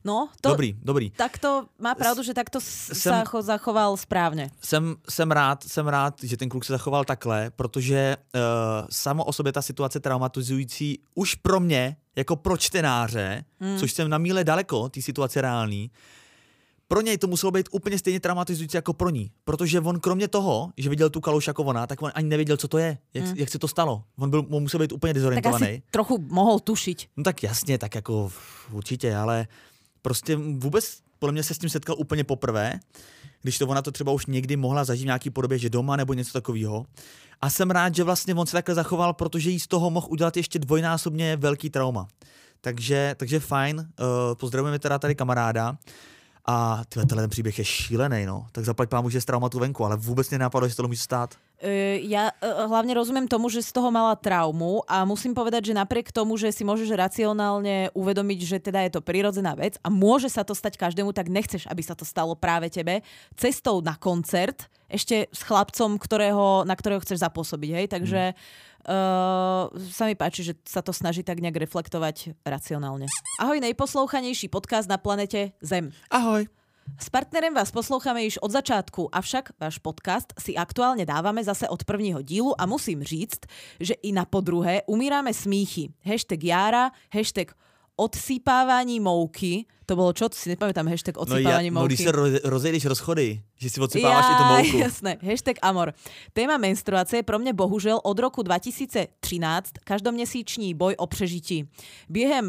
No, to, Dobrý, dobrý. takto má pravdu, že takto Jsem- sa cho- zachoval správne. jsem, jsem, rád, jsem rád, že ten kluk se zachoval takhle, protože uh, samo o sobě ta situace traumatizující už pro mě, jako pro čtenáře, hmm. což jsem na míle daleko, té situace reální, pro něj to muselo být úplně stejně traumatizující jako pro ní. Protože on kromě toho, že viděl tu kaluž jako ona, tak on ani nevěděl, co to je, jak, hmm. jak se to stalo. On, byl, on musel být úplně Tak dezorientovaný. asi trochu mohol tušiť. No tak jasně, tak jako určitě, ale prostě vůbec podle mě se s tím setkal úplně poprvé, když to ona to třeba už někdy mohla zažít v nějaký podobě, že doma nebo něco takového. A jsem rád, že vlastně on se takhle zachoval, protože jí z toho mohl udělat ještě dvojnásobně velký trauma. Takže, takže fajn, uh, pozdravujeme teda tady kamaráda. A tyhle, tenhle ten příběh je šílený, no. Tak zaplať pámu, že z traumatu venku, ale vůbec mě nenapadlo, že se to může stát. Ja hlavne rozumiem tomu, že z toho mala traumu a musím povedať, že napriek tomu, že si môžeš racionálne uvedomiť, že teda je to prirodzená vec a môže sa to stať každému, tak nechceš, aby sa to stalo práve tebe cestou na koncert, ešte s chlapcom, ktorého, na ktorého chceš zapôsobiť, hej? Takže uh, sa mi páči, že sa to snaží tak nejak reflektovať racionálne. Ahoj, najposlouchanejší podcast na planete Zem. Ahoj. S partnerem vás posloucháme již od začátku, avšak váš podcast si aktuálně dáváme zase od prvního dílu a musím říct, že i na podruhé umíráme smíchy. Hashtag Jára, hashtag odsýpávání mouky. To bylo čo? To si nepamätám, hashtag No, ja, odsýpávání no když mouky. se ro- rozejdeš rozchody, že si odsypáváš i tu mouku. jasné. Hashtag Amor. Téma menstruace je pro mě bohužel od roku 2013 každoměsíční boj o přežití. Během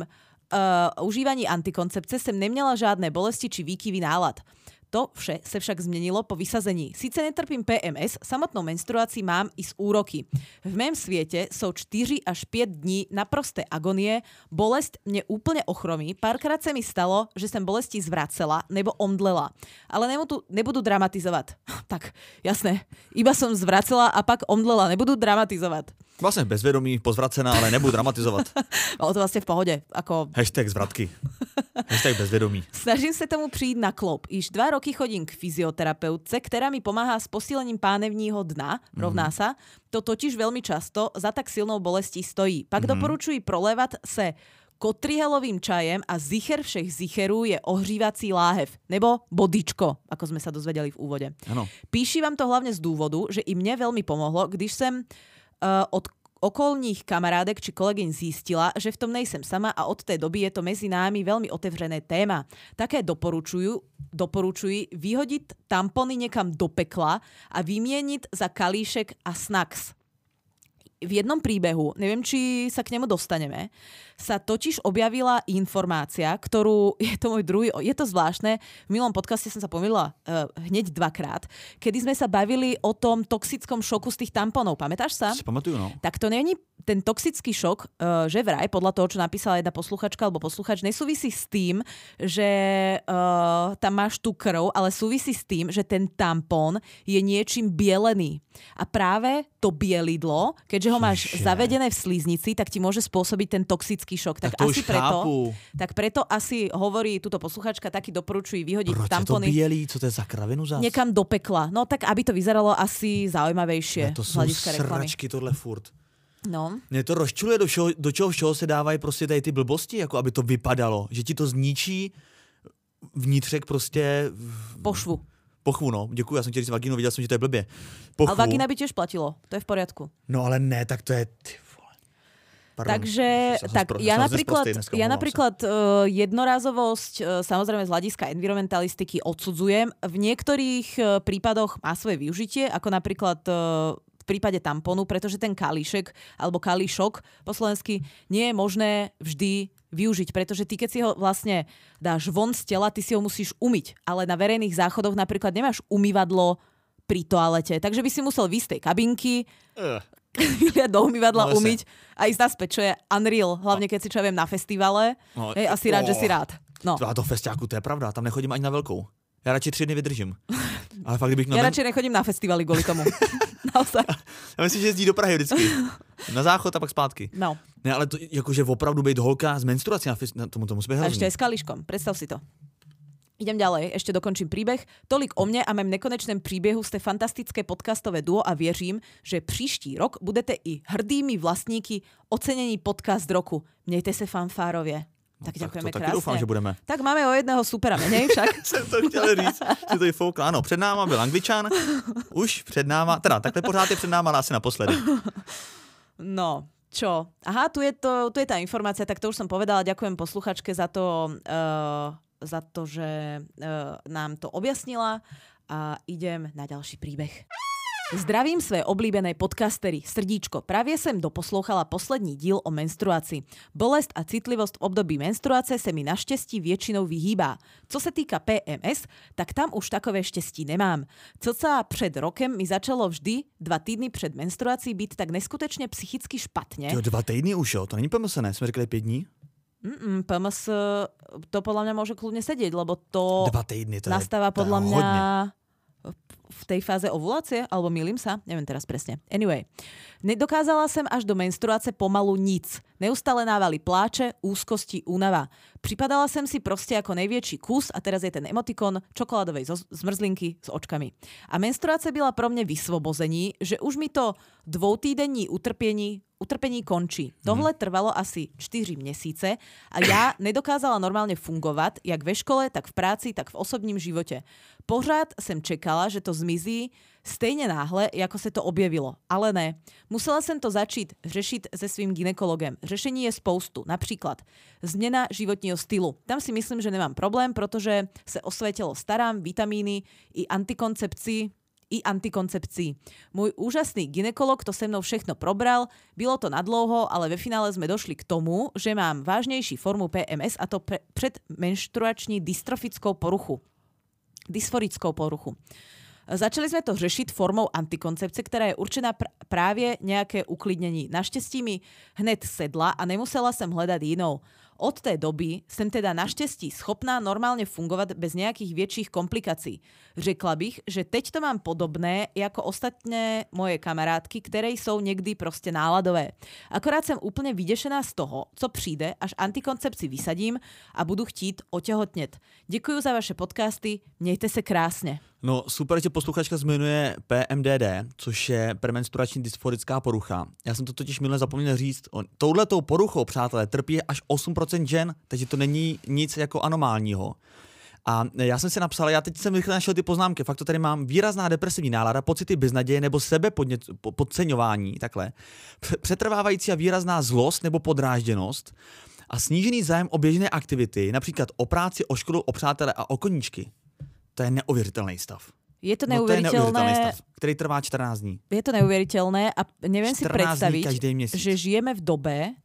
uh, užívání antikoncepce jsem neměla žádné bolesti či výkyvy nálad. To vše se však změnilo po vysazení. Sice netrpím PMS, samotnou menstruaci mám i z úroky. V mém světě jsou 4 až 5 dní naprosté agonie, bolest mě úplně ochromí, párkrát se mi stalo, že jsem bolesti zvracela nebo omdlela. Ale nebudu, nebudu dramatizovat. Tak, jasné, iba som zvracela a pak omdlela, nebudu dramatizovat. Vlastně bezvědomí, pozvracená, ale nebudu dramatizovat. Ale to vlastně v pohodě, ako Hashtag zvratky. Hashtag bezvědomí. Snažím se tomu přijít na klop. Již dva roky chodím k fyzioterapeutce, která mi pomáhá s posílením pánevního dna, rovná sa. To totiž velmi často za tak silnou bolestí stojí. Pak doporučuji prolévat se kotrihelovým čajem a zicher všech zicherů je ohřívací láhev, nebo bodičko, ako sme sa dozvedeli v úvode. Ano. Píši vám to hlavne z dôvodu, že i mne veľmi pomohlo, když jsem uh, od okolních kamarádek či kolegyň zistila, že v tom nejsem sama a od té doby je to mezi námi veľmi otevřené téma. Také doporučujú, doporučuji vyhodiť tampony niekam do pekla a vymieniť za kalíšek a snacks v jednom príbehu, neviem, či sa k nemu dostaneme, sa totiž objavila informácia, ktorú, je to môj druhý, je to zvláštne, v milom podcaste som sa pomýlila uh, hneď dvakrát, kedy sme sa bavili o tom toxickom šoku z tých tamponov, pamätáš sa? Si pamatuju, no. Tak to není ten toxický šok, uh, že vraj, podľa toho, čo napísala jedna posluchačka alebo posluchač, nesúvisí s tým, že uh, tam máš tú krv, ale súvisí s tým, že ten tampón je niečím bielený. A práve to bielidlo, keďže ho máš Čiže. zavedené v slíznici, tak ti môže spôsobiť ten toxický šok. Tak, Tak asi preto, chápu. tak preto asi hovorí túto posluchačka, taky doporučuji vyhodiť Proč je to tampony bělý? Co to je za kravinu zas? niekam do pekla. No tak, aby to vyzeralo asi zaujímavejšie Ne, to reklamy. sračky tohle furt. No. Mě to rozčuluje, do, všeho, do čeho všeho se dávají prostě tady ty blbosti, jako aby to vypadalo. Že ti to zničí vnitřek prostě v- Pošvu. pochvu, no. Děkuji, já jsem ti říct vagínu, viděl jsem, že to je blbě. Pochvu. Ale vagina by tiež platilo. To je v poriadku. No ale ne, tak to je... Ty vole. Pardon, Takže tak spro- ja napríklad, dneska, ja napríklad uh, jednorázovosť uh, samozrejme z hľadiska environmentalistiky odsudzujem. V niektorých uh, prípadoch má svoje využitie, ako napríklad uh, prípade tamponu, pretože ten kalíšek alebo kalíšok po slovensky nie je možné vždy využiť, pretože ty keď si ho vlastne dáš von z tela, ty si ho musíš umyť, ale na verejných záchodoch napríklad nemáš umývadlo pri toalete, takže by si musel výjsť z tej kabinky, vyliať do umývadla, No, umyť a ísť naspäť, čo je unreal, hlavne keď si čo ja viem na festivale. No, Hej, a si rád, že si oh. rád. No. A to festiáku, to je pravda, tam nechodím ani na velkou. Já radši tři dny vydržím. Ale fakt, kdybych... Ja na, radšej nechodím na festivaly kvôli tomu. Naozaj. já myslím, že jezdí do Prahy vždycky. Na záchod a pak zpátky. No. Ne, ale to, jakože opravdu být holka z menstruací na, fest, na tomu, to musí být A ešte aj s kališkom. Predstav si to. Idem ďalej, ešte dokončím príbeh. Tolik o mne a mém nekonečném príbehu ste fantastické podcastové duo a věřím, že příští rok budete i hrdými vlastníky ocenení podcast roku. Mějte se fanfárově. Tak tak ďakujeme to taky krásne. doufám, že budeme. Tak máme o jedného supera menej však. Jsem to chtěl říct, že to je foukla. Ano, před náma byl Angličan, už před náma, teda takhle pořád je před náma, ale asi naposledy. No, čo? Aha, tu je, to, tu je tá informácia, tak to už som povedala. Ďakujem posluchačke za to, uh, za to že uh, nám to objasnila a idem na ďalší príbeh. Zdravím své oblíbené podcastery. Srdíčko, právě jsem doposlouchala poslední díl o menstruaci. Bolest a citlivost v období menstruace se mi naštěstí většinou vyhýbá. Co se týka PMS, tak tam už takové štěstí nemám. Cca před rokem mi začalo vždy dva týdny před menstruací být tak neskutečně psychicky špatně. Jo, dva týdny už, jo, to není pomyslné, jsme řekli pět dní. Mm-mm, PMS to podľa mňa môže kľudne sedieť, lebo to Dva týdny, to nastáva podľa mňa hodně. V tej fáze ovulácie, alebo milím sa, neviem teraz presne. Anyway, nedokázala som až do menstruace pomalu nic. Neustále návali pláče, úzkosti, únava. Připadala som si proste ako najväčší kus a teraz je ten emotikon čokoládovej zmrzlinky s očkami. A menstruace byla pro mne vysvobození, že už mi to dvoutýdenní utrpení utrpení končí. Tohle trvalo asi 4 měsíce a já nedokázala normálně fungovat, jak ve škole, tak v práci, tak v osobním živote. Pořád jsem čekala, že to zmizí stejně náhle, jako se to objevilo. Ale ne. Musela jsem to začít řešit se svým ginekologem. Řešení je spoustu. Například změna životního stylu. Tam si myslím, že nemám problém, protože se osvětilo starám, vitamíny i antikoncepci, i antikoncepcii. Môj úžasný ginekolog to se mnou všechno probral, bylo to nadlouho, ale ve finále sme došli k tomu, že mám vážnejší formu PMS a to pre, predmenštruační dystrofickou poruchu. Dysforickou poruchu. Začali sme to řešiť formou antikoncepce, ktorá je určená pr- práve nejaké uklidnení. Naštěstí mi hned sedla a nemusela som hľadať inou. Od té doby jsem teda naštěstí schopná normálně fungovat bez nějakých větších komplikací. Řekla bych, že teď to mám podobné jako ostatné moje kamarádky, které jsou někdy prostě náladové. Akorát jsem úplně vydešená z toho, co přijde, až antikoncepci vysadím a budu chtít otěhotnět. Děkuji za vaše podcasty, mějte se krásně. No super, že posluchačka zmiňuje PMDD, což je premenstruační dysforická porucha. Já jsem to totiž minule zapomněl říct. Touhletou poruchou, přátelé, trpí až 8% žen, takže to není nic jako anomálního. A já jsem si napsal, já teď jsem rychle našel ty poznámky, fakt to tady mám, výrazná depresivní nálada, pocity beznaděje nebo sebe podceňování, takhle, přetrvávající a výrazná zlost nebo podrážděnost a snížený zájem o běžné aktivity, například o práci, o školu, o přátele a o koníčky. To je neuvěřitelný stav. Je to neuvěřitelné. No to je stav, který trvá 14 dní. Je to neuvěřitelné a nevím si představit, že žijeme v dobe,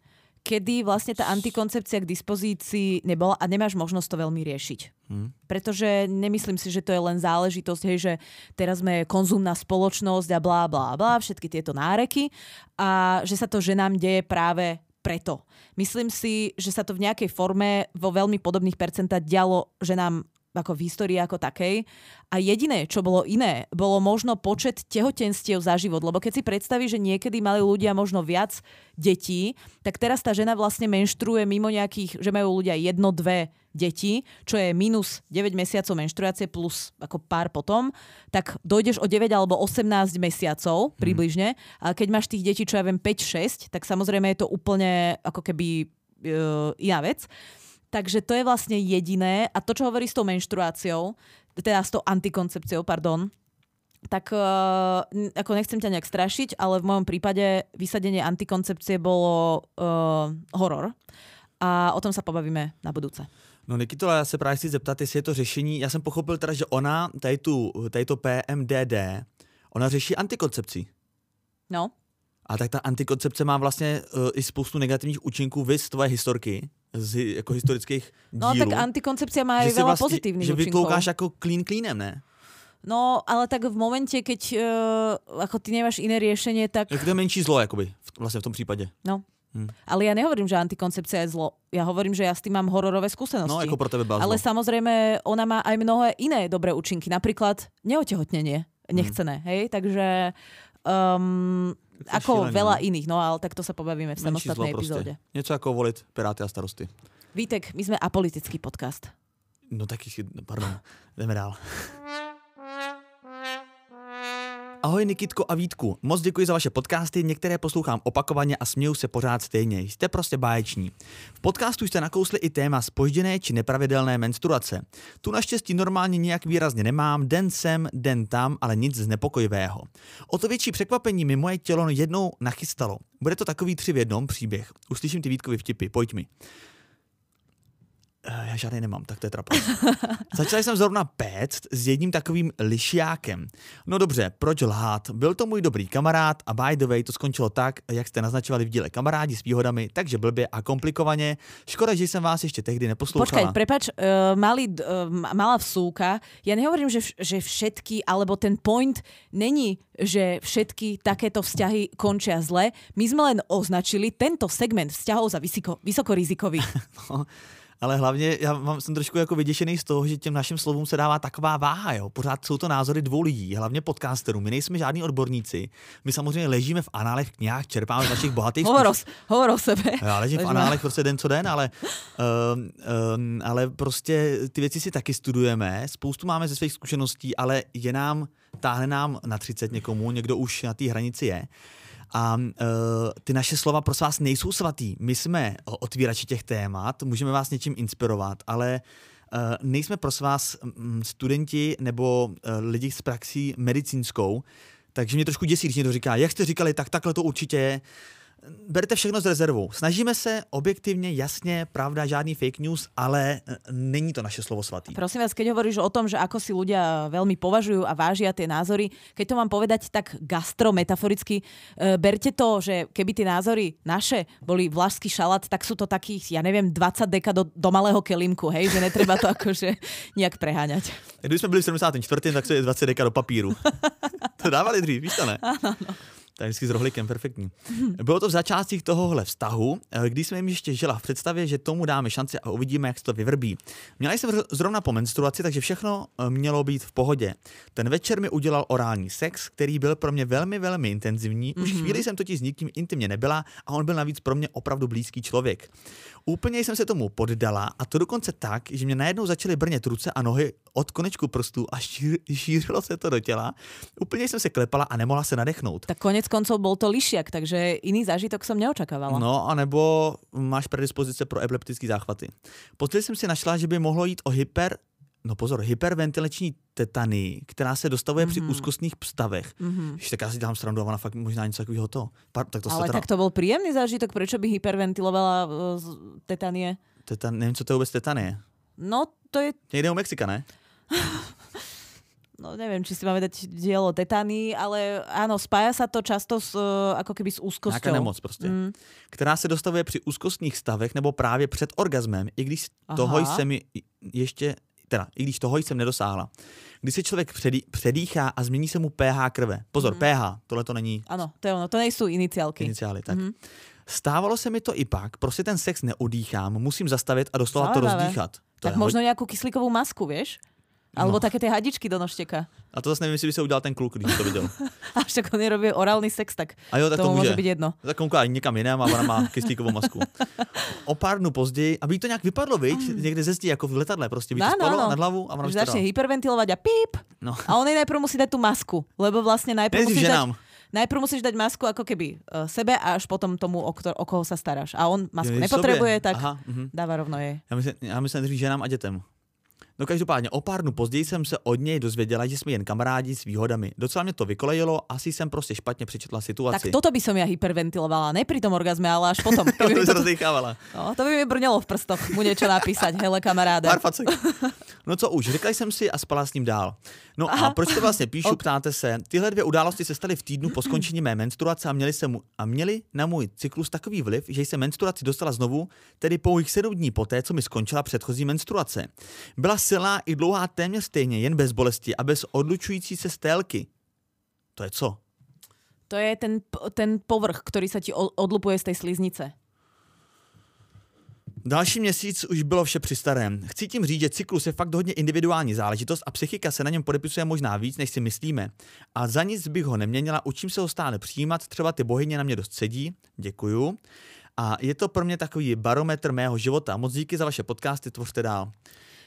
kedy vlastne tá antikoncepcia k dispozícii nebola a nemáš možnosť to veľmi riešiť. Hmm. Pretože nemyslím si, že to je len záležitosť, hej, že teraz sme konzumná spoločnosť a blá, blá, blá, všetky tieto náreky a že sa to ženám deje práve preto. Myslím si, že sa to v nejakej forme vo veľmi podobných percentách dialo ženám ako v histórii ako takej. A jediné, čo bolo iné, bolo možno počet tehotenstiev za život. Lebo keď si predstavíš, že niekedy mali ľudia možno viac detí, tak teraz tá žena vlastne menštruuje mimo nejakých, že majú ľudia jedno, dve deti, čo je minus 9 mesiacov menštruácie plus ako pár potom, tak dojdeš o 9 alebo 18 mesiacov mhm. približne. A keď máš tých detí, čo ja viem, 5-6, tak samozrejme je to úplne ako keby uh, iná vec. Takže to je vlastne jediné. A to, čo hovorí s tou menštruáciou, teda s tou antikoncepciou, pardon, tak uh, ako nechcem ťa nejak strašiť, ale v mojom prípade vysadenie antikoncepcie bolo uh, horor. A o tom sa pobavíme na budúce. No Nikito, já se právě chci zeptat, jestli je to řešení, já jsem pochopil teda, že ona, tady, tu, tady to PMDD, ona řeší antikoncepci. No. A tak ta antikoncepce má vlastně uh, i spoustu negativních účinků, vy z tvoje historky, z jako historických dílů. No tak antikoncepcia má aj veľa vlastne, pozitívnych Že vytloukáš ako clean cleanem, ne? No, ale tak v momente, keď uh, ako ty nemáš iné riešenie, tak... Je menší zlo, jakoby, v, vlastne v tom prípade. No. Hm. Ale ja nehovorím, že antikoncepcia je zlo. Ja hovorím, že ja s tým mám hororové skúsenosti. No, ako pro tebe Ale samozrejme, ona má aj mnohé iné dobré účinky. Napríklad neotehotnenie nechcené. Hm. Hej? Takže um, ako šílený, veľa no. iných, no ale tak to sa pobavíme v samostatnej epizóde. Niečo ako voliť Piráty a starosty. Vítek, my sme apolitický podcast. No taký, pardon, jdeme dál. Ahoj Nikitko a Vítku, moc děkuji za vaše podcasty, některé poslouchám opakovaně a směju se pořád stejně, jste prostě báječní. V podcastu jste nakousli i téma spožděné či nepravidelné menstruace. Tu naštěstí normálně nějak výrazně nemám, den sem, den tam, ale nic znepokojivého. O to větší překvapení mi moje tělo jednou nachystalo. Bude to takový tři v jednom příběh. Uslyším ty Vítkovi vtipy, pojď mi. Eh, já žádný nemám, tak to je trapné. Začal jsem zrovna péct s jedním takovým lišiákem. No dobře, proč lhát? Byl to můj dobrý kamarád a by the way to skončilo tak, jak jste naznačovali v díle kamarádi s výhodami, takže blbě a komplikovaně. Škoda, že jsem vás ještě tehdy neposlouchala. Počkaj, prepač, uh, mali, uh, malá vsúka. Ja nehovorím, že, že všetky, alebo ten point není, že všetky takéto vzťahy končia zle. My sme len označili tento segment vzťahov za vysoko, vysokorizikový. no ale hlavně já mám, jsem trošku jako vyděšený z toho, že těm našim slovům se dává taková váha. Jo. Pořád jsou to názory dvou lidí, hlavně podcasterů. My nejsme žádní odborníci. My samozřejmě ležíme v análech knihách, čerpáme z našich bohatých hovor, hovor o sebe. Já ležím v análech prostě den co den, ale, um, um, ale prostě ty věci si taky studujeme. Spoustu máme ze svých zkušeností, ale je nám, táhne nám na 30 někomu, někdo už na té hranici je. A uh, ty naše slova pro vás nejsou svatý. My jsme otvírači těch témat, můžeme vás něčím inspirovat, ale uh, nejsme pro vás um, studenti nebo uh, lidi s praxí medicínskou, takže mě trošku děsí, když někdo říká, jak jste říkali, tak takhle to určitě je berte všechno s rezervou. Snažíme se objektivně, jasně, pravda, žádný fake news, ale e, není to naše slovo svatý. Prosím vás, keď hovoríš o tom, že ako si ľudia veľmi považujú a vážia tie názory, keď to mám povedať tak gastrometaforicky, e, berte to, že keby tie názory naše boli vlašský šalát, tak sú to takých, ja neviem, 20 deka do, do malého kelimku, hej, že netreba to akože nejak preháňať. Když jsme byli v 74., tak to je 20 deka do papíru. to dávali dřív, víš to ne? Áno, no. Tak vždycky s rohlíkem, perfektní. Bylo to v začátcích tohohle vztahu, eh, když jsem jim ještě žila v představě, že tomu dáme šanci a uvidíme, jak se to vyvrbí. Měla jsem zrovna po menstruaci, takže všechno eh, mělo být v pohodě. Ten večer mi udělal orální sex, který byl pro mě velmi, velmi intenzivní. Už mm-hmm. chvíli jsem totiž s nikým intimně nebyla a on byl navíc pro mě opravdu blízký člověk. Úplně jsem se tomu poddala a to dokonce tak, že mě najednou začaly brnět ruce a nohy od konečku prstů a šíř, šířilo se to do těla. Úplně jsem se klepala a nemohla se nadechnout. Tak konec koncov bol to lišiak, takže iný zážitok som neočakávala. No, anebo máš predispozice pro epileptické záchvaty. Později jsem si našla, že by mohlo jít o hyper no pozor, hyperventilační tetany, která se dostavuje mm-hmm. při Mhm. úzkostných stavech. Mhm. Když tak já si dělám srandu a ona fakt možná něco takového to. Par, tak to Ale teda, tak to bol príjemný zážitok, prečo by hyperventilovala uh, tetanie? tetan, nevím, co to je vůbec tetanie. No, to je Někde u Mexika, ne? no neviem, či si máme dať dielo tetany, ale áno, spája sa to často s, uh, ako keby s úzkosťou. Nějaká nemoc prostě. Mm. Která se dostavuje při úzkostných stavech nebo právě před orgasmem, i když toho Aha. jsem i- ještě, teda, i když toho jsem nedosáhla. Když se člověk předý, předýchá a změní se mu pH krve. Pozor, Mhm. pH, tohle to není Áno, to je ono, to nejsú iniciálky. iniciály. Tak. Mhm. Stávalo se mi to i pak, prostě ten sex neodýchám, musím zastavit a doslova to Zaujímavé. rozdýchat. To Tak možno nejakú kyslíkovú masku, vieš? Alebo také tie hadičky do nožteka. A to zase nevím, jestli by se udělal ten kluk, když to viděl. A však on robí orálny sex, tak A jo, tak to tomu může. môže byť jedno. Tak kouká někam jinam a ona má kyslíkovou masku. O pár dnů později, aby to nějak vypadlo, viď? Někde ze zdi, jako v letadle, prostě by to Áno, spadlo áno. nad hlavu a ona to začne hyperventilovať a píp. No. A on jej najprv musí dať tú masku, lebo vlastne najprv musíš, dať, ženám. najprv musíš dať masku ako keby uh, sebe a až potom tomu, o, ktor- o koho sa staráš. A on masku Jo, nepotrebuje, sobě. tak Aha, mhm. dáva rovno jej. Já myslím, já myslím nejdřív ženám a dětem. No každopádně, o pár dnů později jsem se od něj dozvěděla, že jsme jen kamarádi s výhodami. Docela mě to vykolejilo, asi jsem prostě špatně přečetla Tak situaci. toto by som ja hyperventilovala, ne pri tom orgazme, ale až potom. To by to, rozdýchávala. no, to by mi brnelo v prstoch, mu niečo napísať, hele kamaráde. No co už, řekla jsem si a spala s ním dál. No Aha. a proč to vlastně píšu, Ok. ptáte se. Tyhle dvě události se staly v týdnu po skončení mé menstruace a měly, se mu, a měly na můj cyklus takový vliv, že jsem menstruaci dostala znovu, tedy pouhých sedm dní poté, co mi skončila předchozí menstruace. Byla silná i dlouhá téměř stejně, jen bez bolesti a bez odlučující se stélky. To je co? To je ten, ten povrch, ktorý sa ti odlupuje z tej sliznice. Další měsíc už bylo vše při starém. Chci tím říct, že cyklus je fakt hodně individuální záležitost a psychika se na něm podepisuje možná víc, než si myslíme. A za nic bych ho neměnila, učím se ho stále přijímat, třeba ty bohyně na mě dost sedí, děkuju. A je to pro mě takový barometr mého života. Moc díky za vaše podcasty, tvořte dál.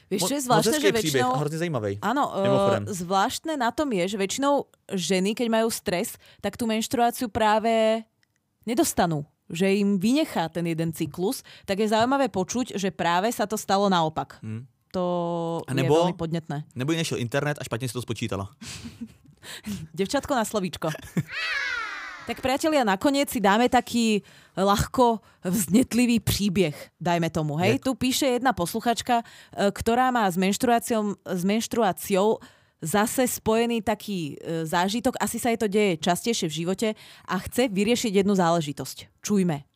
Vieš, čo je zvláštne, že väčšinou... a hrozně zajímavý. Áno, uh, zvláštne na tom je, že väčšinou ženy, keď majú stres, tak tú menštruáciu práve nedostanú že im vynechá ten jeden cyklus, tak je zaujímavé počuť, že práve sa to stalo naopak. Hm. To A je nebo- veľmi podnetné. Nebo jí nešel internet a špatně si to spočítala. Devčatko na slovíčko. Tak priatelia, nakoniec si dáme taký ľahko vznetlivý príbeh, dajme tomu. Hej, tu píše jedna posluchačka, e, ktorá má s menštruáciou, s menštruáciou zase spojený taký e, zážitok, asi sa jej to deje častejšie v živote a chce vyriešiť jednu záležitosť. Čujme.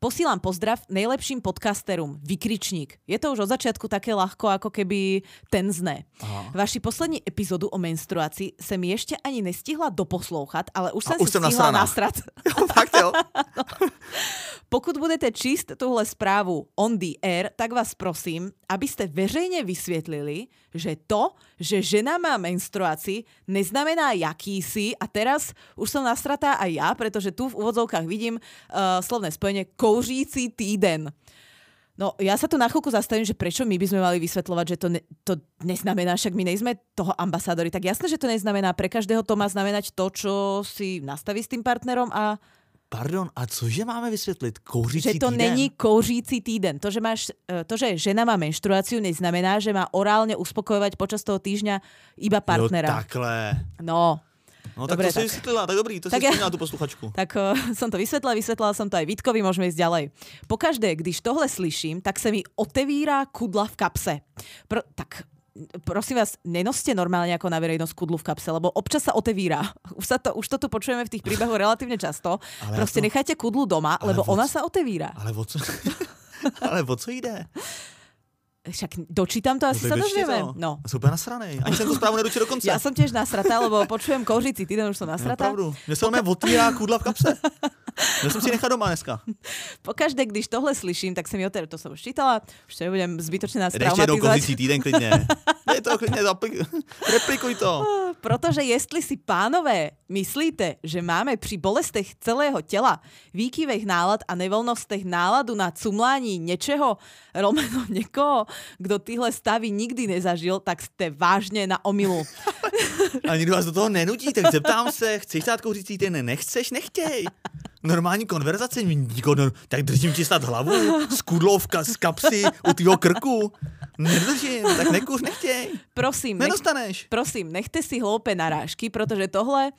Posílám pozdrav nejlepším podcasterom, vykričník. Je to už od začiatku také ľahko, ako keby tenzné. Aha. Vaši poslední epizodu o menstruaci jsem ještě ani nestihla doposlouchat, ale už A už si jsem stihla nasraná. nasrat. Pokud budete číst tuhle zprávu on the air, tak vás prosím, abyste veřejně vysvětlili, že to, že žena má menstruaci, neznamená jakýsi, a teraz už som nasratá aj ja, pretože tu v úvodzovkách vidím uh, slovné spojenie kouřící týden. No, ja sa tu na chvíľku zastavím, že prečo my by sme mali vysvetľovať, že to, ne, to neznamená, však my nejsme toho ambasádori. Tak jasné, že to neznamená. Pre každého to má znamenať to, čo si nastaví s tým partnerom a Pardon, a cože máme vysvětlit? Kouřící že to týden? není kouřící týden. To že, máš, e, to, že žena má menštruáciu, neznamená, že má orálne uspokojovať počas toho týždňa iba Jo, partnera. takhle. No, No Dobre, tak to tak. si vysvětlila, tak dobrý, to Tak si ja- tu posluchačku. tak uh, som to vysvetlila, vysvetlila som to aj Vítkovi, môžeme ísť ďalej. Pokaždé, když tohle slyším, tak sa mi otevírá kudla v kapse. Pro, tak prosím vás, nenoste normálne ako na verejnosť kudlu v kapse, lebo občas sa otevíra. Už, sa to, už to tu počujeme v tých príbehoch relatívne často. Ale Proste to- nechajte kudlu doma, lebo moc- ona sa otevíra. Ale o co, ale o co jde? Však dočítam to, asi tak sa dozvieme. to. No. Jsem úplně nasranej. Ani jsem to zprávu nedočil do konce. Ja som tiež nasratá, lebo počujem kouřící týden, už som No, nasratá. Opravdu. Mě se mé otvírá kudla v kapse. Já jsem si nechat doma dneska. Pokaždé, když tohle slyším, tak sa mi otevíra, to som už čítala, už to nebudem zbytočne nás ještě jednou kouřící týden klidně. Dej to klidně, zaplik- replikuj to. Protože jestli si pánové myslíte, že máme při bolestech celého těla, výkyvech nálad a nevolnostech náladu na cumlání něčeho, romeno někoho, kdo tyhle stavy nikdy nezažil, tak jste vážně na omilu. A nikdo vás do toho nenutí, tak zeptám se, chceš dát kouřící týden, nechceš, nechtěj. Normální konverzace, no, tak držím ti snad hlavu s kudlou v ka- z kapsy u tvýho krku. Nedržím, tak nekuř, nechtěj. Prosím, nech, Nedostaneš. prosím, nechte si hloupé narážky, pretože tohle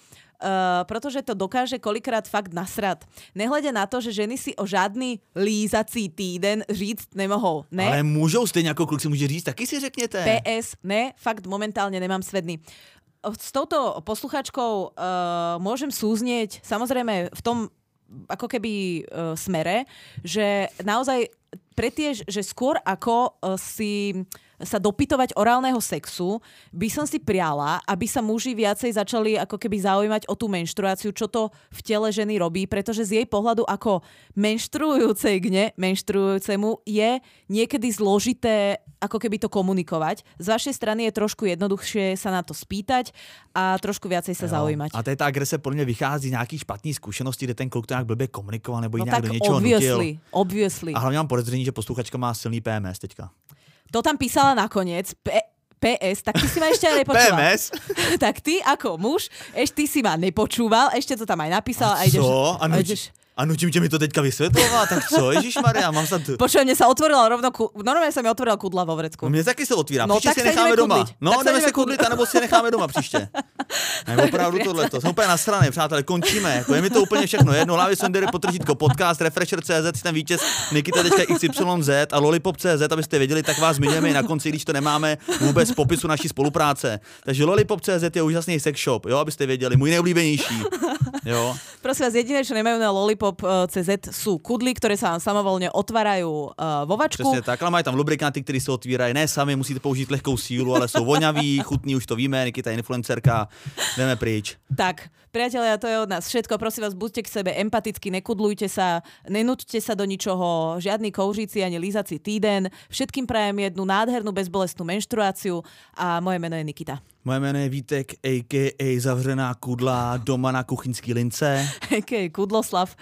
Uh, pretože to dokáže kolikrát fakt nasrať. Nehľadia na to, že ženy si o žádný lízací týden říct nemohou. Ne? Ale můžou stejně jako kluk si může říct, taky si řekněte. PS, ne, fakt momentálne nemám svedný. S touto posluchačkou uh, môžem súznieť samozrejme v tom ako keby uh, smere, že naozaj pretiež, že skôr ako uh, si sa dopytovať orálneho sexu, by som si priala, aby sa muži viacej začali ako keby zaujímať o tú menštruáciu, čo to v tele ženy robí, pretože z jej pohľadu ako menštruujúcej gne, menštruujúcemu je niekedy zložité ako keby to komunikovať. Z vašej strany je trošku jednoduchšie sa na to spýtať a trošku viacej sa Jo. zaujímať. A tady ta agrese podle mě vychází z nějaký špatný zkušenosti, kde ten kluk to nějak blbě komunikoval nebo No tak do něčeho nutil. obviously, obviously. A hlavně mám podezření, že posluchačka má silný PMS teďka. To tam písala nakoniec. P- PS, tak ty si ma ešte aj nepočúval. PMS? tak ty ako muž, ešte ty si ma nepočúval, ešte to tam aj napísala. A A ideš? A a ideš, a nutím mi to teďka vysvětlovat? Tak co? Ježíš Maria, mám snad... Počujem, mne sa otvorila rovno, ku, normálne sa mi otvorila kudla vo vrecku. No mě taky se otvírá. No, tak si necháme doma. No, Tak se jdeme se kudlit, anebo si necháme doma příště. Ne, opravdu tohle. Jsem úplně nasraný, přátelé, končíme. Jako je mi to úplně všechno jedno. Hlavně jsem jde potržítko podcast, Refresher.cz, ten vítěz Nikita teďka XYZ a Lollipop.cz, abyste věděli, tak vás zmiňujeme i na konci, když to nemáme vůbec v popisu naší spolupráce. Takže Lollipop.cz je úžasný sex shop, jo, abyste věděli, můj nejoblíbenější. Jo. Prosím vás, jediné, čo nemajú na Lollipop.cz sú kudly, ktoré sa vám samovolne otvárajú uh, vo vačku. Přesně tak, ale mají tam lubrikanty, které se otvírají. Ne sami, musíte použít lehkou sílu, ale jsou voňaví, chutní, už to víme, Nikita je influencerka, jdeme pryč. Tak, priatelia, to je od nás všetko. Prosím vás, buďte k sebe empaticky, nekudlujte sa, nenúďte sa do ničoho, žiadny kouříci ani lízací týden. Všetkým prajem jednu nádhernú bezbolestnú menštruáciu a moje meno je Nikita. Moje jméno je Vítek, a.k.a. zavřená kudla doma na kuchyňský lince. Hej, Kudloslav.